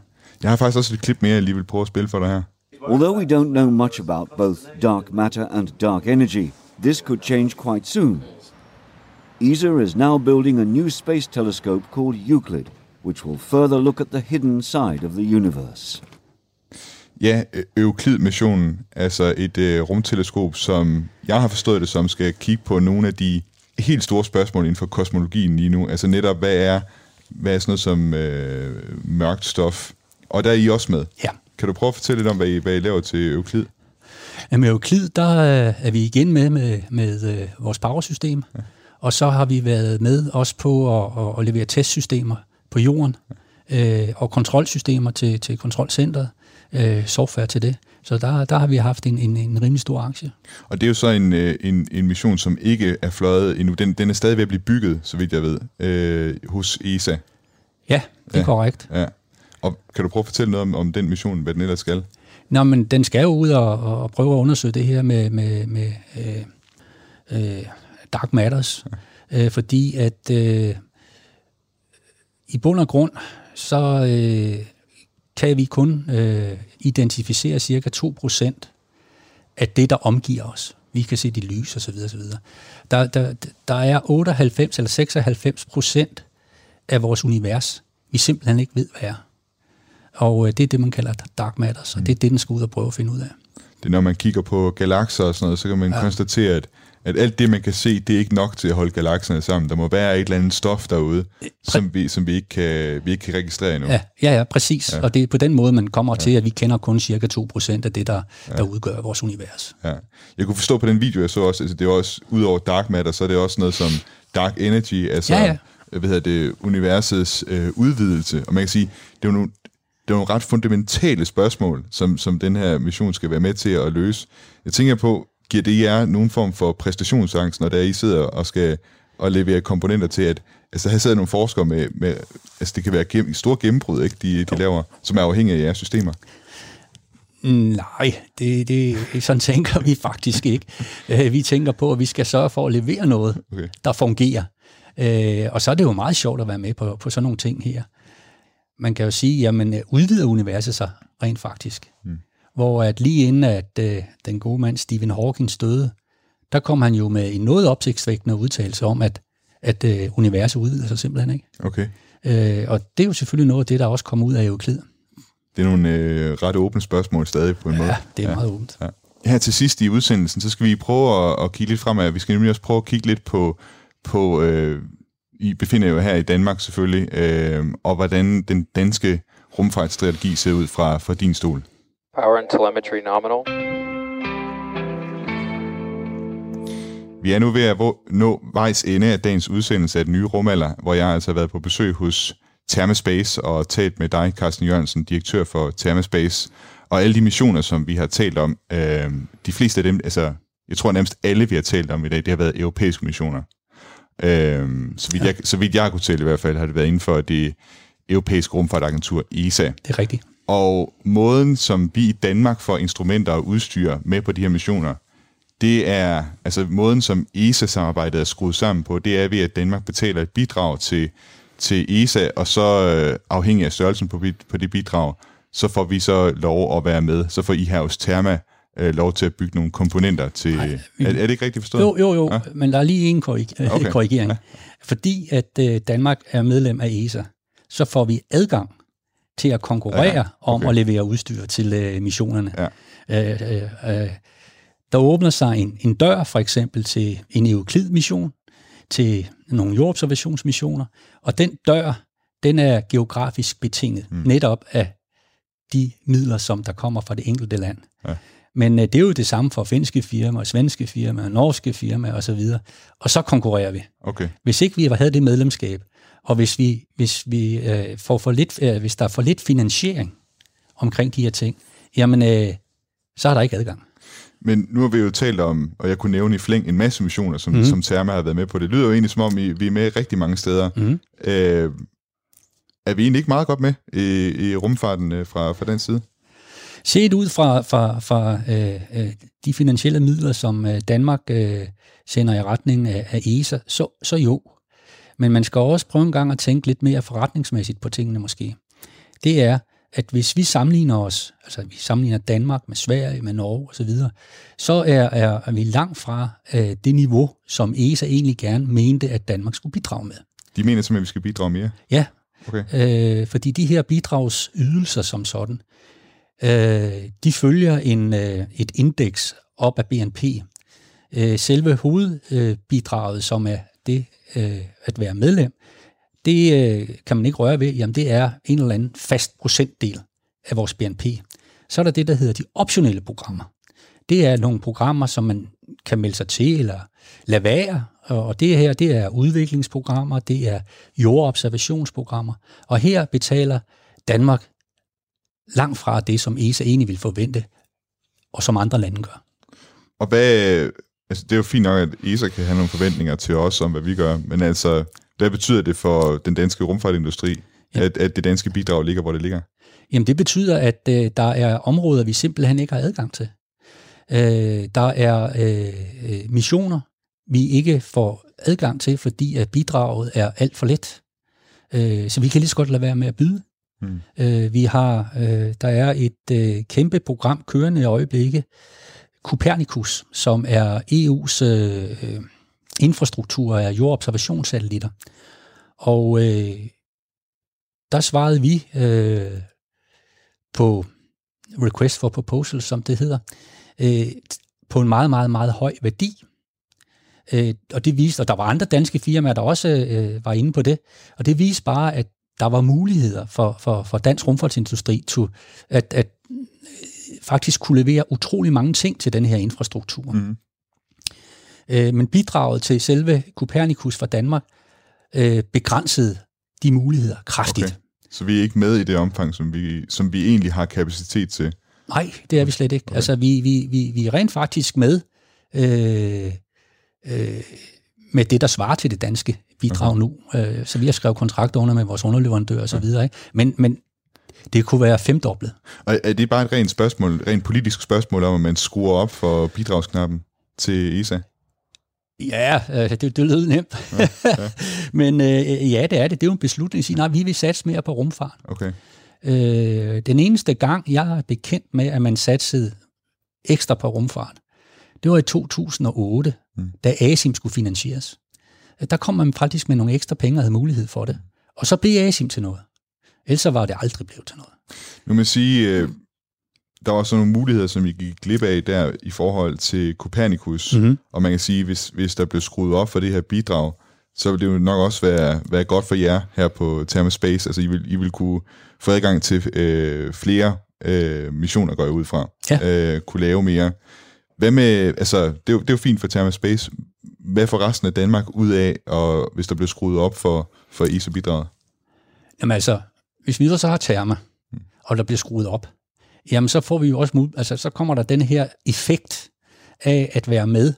Jeg har faktisk også et klip mere, jeg lige vil prøve at spille for dig her. Although we don't know much about both dark matter and dark energy, this could change quite soon. ESA is now building a new space telescope called Euclid, which will further look at the hidden side of the universe. Ja, Euclid-missionen, altså et øh, rumteleskop, som jeg har forstået det som, skal kigge på nogle af de helt store spørgsmål inden for kosmologien lige nu. Altså netop, hvad er, hvad er sådan noget som øh, mørkt stof? Og der er I også med. Ja. Kan du prøve at fortælle lidt om, hvad I, hvad I laver til Euclid? Ja, Med Euclid, der øh, er vi igen med med, med øh, vores powersystem, ja. og så har vi været med også på at, at, levere testsystemer på jorden, øh, og kontrolsystemer til, til kontrolcentret, øh, software til det. Så der, der har vi haft en, en, en rimelig stor aktie. Og det er jo så en, øh, en, en mission, som ikke er fløjet endnu. Den, den er stadig ved at blive bygget, så vidt jeg ved, øh, hos ESA. Ja, det er Ja. ja. korrekt. Ja. Og kan du prøve at fortælle noget om, om den mission, hvad den ellers skal? Nå, men den skal jo ud og, og og prøve at undersøge det her med, med, med øh, øh, dark matters, øh, fordi at øh, i bund og grund, så øh, kan vi kun øh, identificere cirka 2% af det, der omgiver os. Vi kan se de lys og så videre, og så videre. Der, der, der er 98 eller 96 procent af vores univers, vi simpelthen ikke ved, hvad er. Og øh, det er det, man kalder dark matter, så det er det, den skal ud og prøve at finde ud af. Det er, når man kigger på galakser og sådan noget, så kan man ja. konstatere, at, at alt det, man kan se, det er ikke nok til at holde galakserne sammen. Der må være et eller andet stof derude, som vi, som vi, ikke, kan, vi ikke kan registrere endnu. Ja, ja, ja præcis. Ja. Og det er på den måde, man kommer ja. til, at vi kender kun cirka 2% af det, der, ja. der udgør vores univers. Ja. Jeg kunne forstå på den video, jeg så også, altså det er også, udover dark matter, så er det også noget som dark energy, altså Ja, ja. hvad hedder det, universets øh, udvidelse. Og man kan sige, det er jo nogle, det er nogle ret fundamentale spørgsmål, som, som den her mission skal være med til at løse. Jeg tænker på, giver det jer nogen form for præstationsangst, når der I sidder og skal og levere komponenter til, at altså, her sidder nogle forskere med, med altså det kan være gennem, store gennembrud, ikke, de, de laver, som er afhængige af jeres systemer. Nej, det, det, sådan tænker vi faktisk ikke. Øh, Vi tænker på, at vi skal sørge for at levere noget, Okay. der fungerer. Øh, Og så er det jo meget sjovt at være med på, på sådan nogle ting her. Man kan jo sige, jamen øh, udvider universet sig rent faktisk. Mm. Hvor at lige inden at øh, den gode mand Stephen Hawking døde, der kom han jo med en noget opsigtsvækkende udtalelse om, at, at øh, universet udvider sig simpelthen ikke. Okay. Øh, og det er jo selvfølgelig noget af det, der også kommer ud af Euklid. Det er nogle øh, ret åbne spørgsmål stadig på en måde. Ja, det er ja. meget åbent. Ja. Her til sidst i udsendelsen, så skal vi prøve at, at kigge lidt fremad. Vi skal nemlig også prøve at kigge lidt på, på øh, I befinder jo her i Danmark selvfølgelig, øh, og hvordan den danske rumfartsstrategi ser ud fra, fra din stol. Power and telemetry nominal. Vi er nu ved at nå vejs ende af dagens udsendelse af den nye rumalder, hvor jeg altså har været på besøg hos Thermaspace og talt med dig, Carsten Jørgensen, direktør for Thermaspace. Og alle de missioner, som vi har talt om, øh, de fleste af dem, altså jeg tror nærmest alle, vi har talt om i dag, det har været europæiske missioner. Øh, så, vidt jeg, så vidt jeg kunne tælle i hvert fald, har det været inden for det europæiske rumfartagentur ESA. Det er rigtigt. Og måden, som vi i Danmark får instrumenter og udstyr med på de her missioner, det er, altså måden, som ESA-samarbejdet er skruet sammen på, det er ved, at Danmark betaler et bidrag til, til ESA, og så øh, afhængig af størrelsen på, på det bidrag, så får vi så lov at være med. Så får I her hos Therma øh, lov til at bygge nogle komponenter til... Vi, er, er det ikke rigtigt forstået? Jo, jo, jo, ja. men der er lige en korrig- okay. korrigering. Ja. Fordi at øh, Danmark er medlem af ESA, så får vi adgang til at konkurrere ja, okay. om at levere udstyr til øh, missionerne. Ja. Øh, øh, øh, der åbner sig en, en dør for eksempel til en Euclid-mission, til nogle jordobservationsmissioner, og den dør, den er geografisk betinget, mm. netop af de midler, som der kommer fra det enkelte land. Ja. Men øh, det er jo det samme for finske firmaer, svenske firmaer, norske firmaer osv. Og så konkurrerer vi. Okay. Hvis ikke vi havde det medlemskab, og hvis vi, hvis vi øh, får for lidt, øh, hvis der er for lidt finansiering omkring de her ting, jamen øh, så er der ikke adgang. Men nu har vi jo talt om, og jeg kunne nævne i flæng, en masse missioner, som, mm. som Therma har været med på. Det lyder jo egentlig som om, I, vi er med rigtig mange steder. Mm. Øh, er vi egentlig ikke meget godt med i, i rumfarten øh, fra, fra den side? Set ud fra, fra, fra øh, øh, de finansielle midler, som øh, Danmark øh, sender i retning af, af ESA, så, så jo. Men man skal også prøve en gang at tænke lidt mere forretningsmæssigt på tingene måske. Det er, at hvis vi sammenligner os, altså vi sammenligner Danmark med Sverige, med Norge osv., så er, er, er vi langt fra øh, det niveau, som ESA egentlig gerne mente, at Danmark skulle bidrage med. De mener simpelthen, at vi skal bidrage mere? Ja, okay. øh, fordi de her bidragsydelser som sådan, øh, de følger en, øh, et indeks op af BNP. Øh, selve hovedbidraget, som er det øh, at være medlem, det øh, kan man ikke røre ved. Jamen, det er en eller anden fast procentdel af vores BNP. Så er der det, der hedder de optionelle programmer. Det er nogle programmer, som man kan melde sig til eller lade være. Og det her, det er udviklingsprogrammer, det er jordobservationsprogrammer. Og her betaler Danmark langt fra det, som ESA egentlig vil forvente, og som andre lande gør. Og hvad, altså det er jo fint nok, at ESA kan have nogle forventninger til os om, hvad vi gør, men altså, hvad betyder det for den danske rumfartindustri, ja. at, at det danske bidrag ligger, hvor det ligger? Jamen det betyder, at øh, der er områder, vi simpelthen ikke har adgang til. Øh, der er øh, øh, missioner, vi ikke får adgang til, fordi at bidraget er alt for let. Øh, så vi kan lige så godt lade være med at byde. Mm. Øh, vi har, øh, der er et øh, kæmpe program kørende i øjeblikket, Copernicus, som er EU's øh, øh, infrastruktur af jordobservationssatellitter. Og øh, der svarede vi øh, på request for proposal, som det hedder, øh, på en meget, meget, meget høj værdi. Øh, og det viste, og der var andre danske firmaer, der også øh, var inde på det, og det viste bare, at der var muligheder for, for, for dansk rumfartsindustri til at, at øh, faktisk kunne levere utrolig mange ting til den her infrastruktur. Mm. Øh, men bidraget til selve Copernicus fra Danmark øh, begrænsede de muligheder kraftigt. Okay. Så vi er ikke med i det omfang, som vi, som vi egentlig har kapacitet til? Nej, det er vi slet ikke. Okay. Altså, vi, vi, vi, vi er rent faktisk med øh, øh, med det, der svarer til det danske bidrag okay. nu. Øh, så vi har skrevet kontrakt under med vores underleverandør og så videre. Ikke? Men, men det kunne være femdoblet. Og er det bare et rent spørgsmål, rent politisk spørgsmål om, at man skruer op for bidragsknappen til ESA? Ja, øh, det, det lød nemt. Ja, ja. <laughs> Men øh, ja, det er det. Det er jo en beslutning at sige, nej, vi vil satse mere på rumfart. Okay. Øh, den eneste gang, jeg er bekendt med, at man satsede ekstra på rumfart, det var i 2008, mm. da ASIM skulle finansieres. Der kom man faktisk med nogle ekstra penge og havde mulighed for det. Og så blev ASIM til noget. Ellers var det aldrig blevet til noget. Nu må sige, øh, der var sådan nogle muligheder, som I gik glip af der i forhold til Copernicus. Mm-hmm. Og man kan sige, hvis, hvis der blev skruet op for det her bidrag, så vil det jo nok også være, være godt for jer her på Therma Space. Altså, I vil, I vil kunne få adgang til øh, flere øh, missioner, går jeg ud fra. Ja. Øh, kunne lave mere. Hvad med, altså, det er, jo, det er jo fint for Therma Space. Hvad får resten af Danmark ud af, og hvis der bliver skruet op for, for ISA-bidraget? Jamen altså, hvis vi så har Therma, mm. og der bliver skruet op, jamen så får vi jo også, altså så kommer der den her effekt af at være med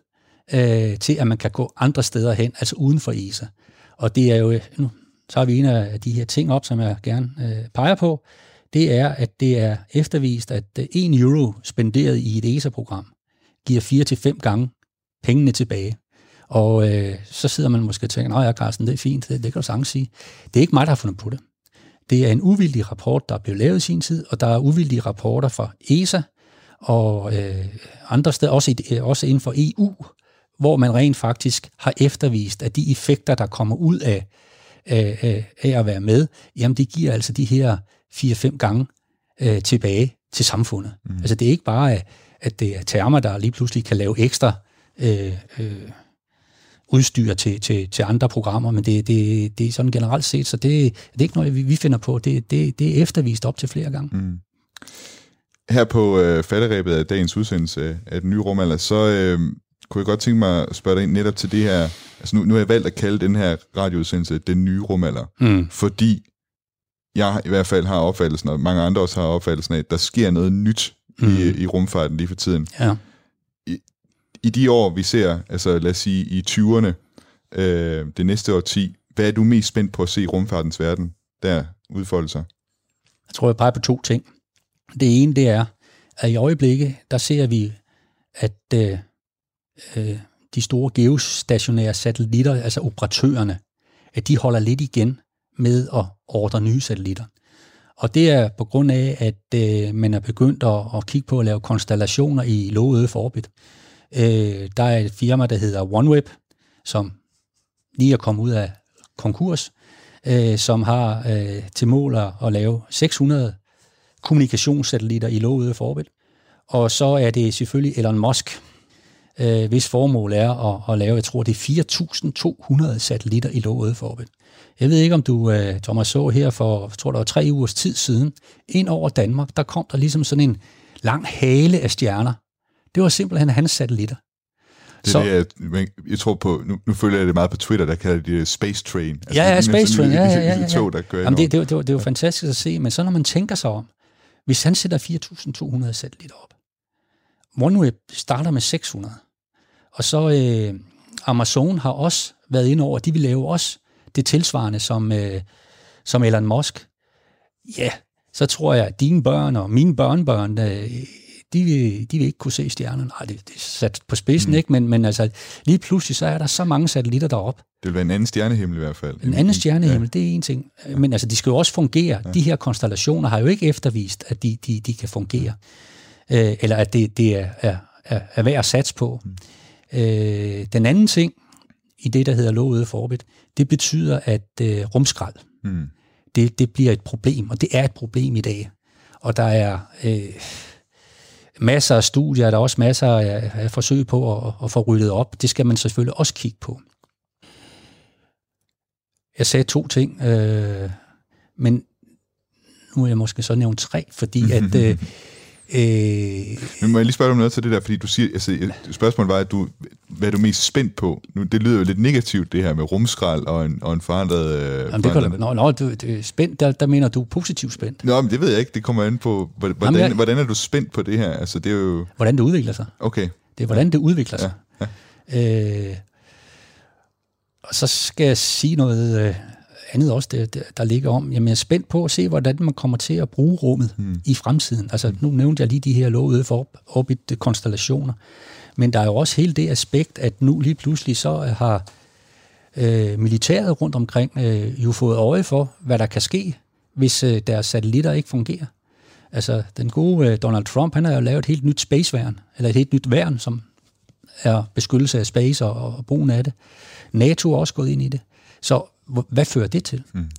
øh, til, at man kan gå andre steder hen, altså uden for ESA. Og det er jo, nu har vi en af de her ting op, som jeg gerne øh, peger på, det er, at det er eftervist, at 1 øh, euro spenderet i et ESA-program giver 4 til fem gange pengene tilbage. Og øh, så sidder man måske og tænker, nej ja, Carsten, det er fint, det, det kan du sagtens sige. Det er ikke mig, der har fundet på det. Det er en uvildig rapport, der er blevet lavet i sin tid, og der er uvildige rapporter fra ESA, og øh, andre steder, også, i, også inden for EU, hvor man rent faktisk har eftervist, at de effekter, der kommer ud af, af, af at være med, jamen det giver altså de her 4-5 gange øh, tilbage til samfundet. Mm. Altså det er ikke bare, at det er termer, der lige pludselig kan lave ekstra øh, øh, udstyr til, til, til andre programmer, men det, det, det er sådan generelt set, så det, det er ikke noget, vi, finder på. Det, det, det er eftervist op til flere gange. Mm. Her på øh, falderæbet af dagens udsendelse af den nye rumalder, så øh, kunne jeg godt tænke mig at spørge dig ind netop til det her, altså nu, nu har jeg valgt at kalde den her radioudsendelse den nye rumalder, mm. fordi jeg i hvert fald har opfattelsen, og mange andre også har opfattelsen af, at der sker noget nyt mm. i, i rumfarten lige for tiden. Ja. I, de år, vi ser, altså lad os sige i 20'erne, øh, det næste år 10, hvad er du mest spændt på at se i rumfartens verden, der udfolde sig? Jeg tror, jeg peger på to ting. Det ene, det er, at i øjeblikket, der ser vi, at øh, øh, de store geostationære satellitter, altså operatørerne, at de holder lidt igen med at ordre nye satellitter. Og det er på grund af, at øh, man er begyndt at, at kigge på at lave konstellationer i low Earth orbit. Øh, der er et firma, der hedder OneWeb, som lige er kommet ud af konkurs, øh, som har øh, til mål at lave 600 kommunikationssatellitter i low Earth orbit. Og så er det selvfølgelig Elon Musk, øh, hvis formål er at, at lave, jeg tror det er 4.200 satellitter i low Earth orbit. Jeg ved ikke, om du, øh, Thomas, så her for, jeg tror der var tre ugers tid siden, ind over Danmark, der kom der ligesom sådan en lang hale af stjerner. Det var simpelthen hans satellitter. Det så, det, jeg, jeg tror på, nu, nu følger jeg det meget på Twitter, der kalder de Space Train. Altså, ja, ja, Space Train, ja, ja, ja. ja, ja. Tog, der Jamen, det, det, det, var, det var fantastisk at se, men så når man tænker sig om, hvis han sætter 4.200 satellitter op, OneWeb starter med 600, og så øh, Amazon har også været inde over, de vil lave også det tilsvarende som, øh, som Elon Musk, ja, så tror jeg, at dine børn og mine børnebørn, øh, de, vil, de vil ikke kunne se stjernerne. Nej, det, det er sat på spidsen, mm. ikke? Men, men altså, lige pludselig så er der så mange satellitter deroppe. Det vil være en anden stjernehimmel i hvert fald. En anden stjernehimmel, ja. det er en ting. Men altså, de skal jo også fungere. Ja. De her konstellationer har jo ikke eftervist, at de, de, de kan fungere. Øh, eller at det, det er, er, er, er værd at satse på. Mm. Øh, den anden ting, i det, der hedder low Earth orbit, det betyder, at øh, rumskrald, mm. det, det bliver et problem, og det er et problem i dag. Og der er øh, masser af studier, der er også masser af, af forsøg på at, at få ryddet op. Det skal man selvfølgelig også kigge på. Jeg sagde to ting, øh, men nu er jeg måske så nævnt tre, fordi at <laughs> øh, Øh, Men må jeg lige spørge dig om noget til det der, fordi du siger, altså, spørgsmålet var, at du, hvad er du mest spændt på? Nu, det lyder jo lidt negativt, det her med rumskrald og en, og en forandret... Øh, Jamen, det kan, nå, nå, du, det er spændt, der, der mener du positivt spændt. Nå, men det ved jeg ikke, det kommer an på, hvordan, Jamen, jeg, hvordan er du spændt på det her? Altså, det er jo... Hvordan det udvikler sig. Okay. Det er, hvordan ja. det udvikler sig. Ja. Ja. Øh, og så skal jeg sige noget... Øh, andet også, der, der ligger om. Jamen, jeg er spændt på at se, hvordan man kommer til at bruge rummet mm. i fremtiden. Altså, nu nævnte jeg lige de her lovede for orbit-konstellationer. Men der er jo også hele det aspekt, at nu lige pludselig så har øh, militæret rundt omkring øh, jo fået øje for, hvad der kan ske, hvis øh, deres satellitter ikke fungerer. Altså, den gode øh, Donald Trump, han har jo lavet et helt nyt spaceværn, eller et helt nyt værn, som er beskyttelse af space og, og brugen af det. NATO er også gået ind i det. Så hvad fører det til? Mm.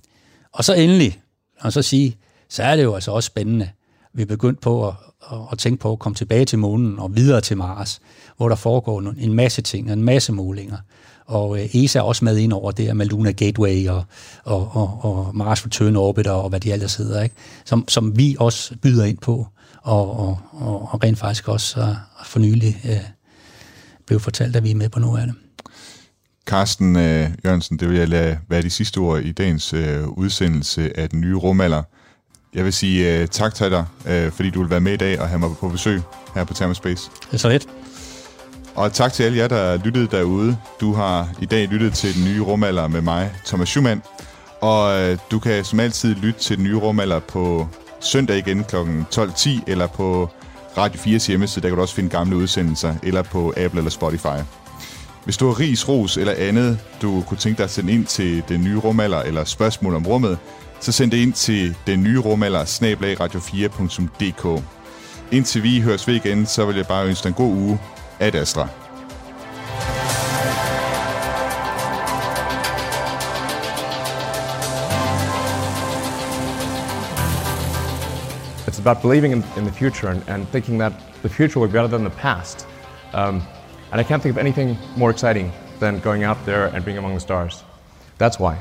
Og så endelig, og så sige, så er det jo altså også spændende. Vi er begyndt på at, at tænke på at komme tilbage til månen og videre til Mars, hvor der foregår en masse ting, en masse målinger. Og øh, ESA er også med ind over det med Luna Gateway og, og, og, og Mars Return Orbiter og hvad de ellers hedder, ikke? Som, som vi også byder ind på, og, og, og rent faktisk også uh, for nylig uh, blev fortalt, at vi er med på noget af det. Carsten øh, Jørgensen, det vil jeg lade være de sidste ord i dagens øh, udsendelse af den nye rumalder. Jeg vil sige øh, tak til dig, øh, fordi du vil være med i dag og have mig på besøg her på Thermospace. Det er så lidt. Og tak til alle jer, der lyttede derude. Du har i dag lyttet til den nye rumalder med mig, Thomas Schumann. Og øh, du kan som altid lytte til den nye rumalder på søndag igen kl. 12.10, eller på Radio 4's hjemmeside, der kan du også finde gamle udsendelser, eller på Apple eller Spotify. Hvis du har ris, ros eller andet, du kunne tænke dig at sende ind til den nye rumalder eller spørgsmål om rummet, så send det ind til den nye rumalder radio4.dk. Indtil vi høres ved igen, så vil jeg bare ønske dig en god uge. Ad Astra. It's about believing in, in the future and, and thinking that the future will be better than the past. Um, and I can't think of anything more exciting than going out there and being among the stars. That's why.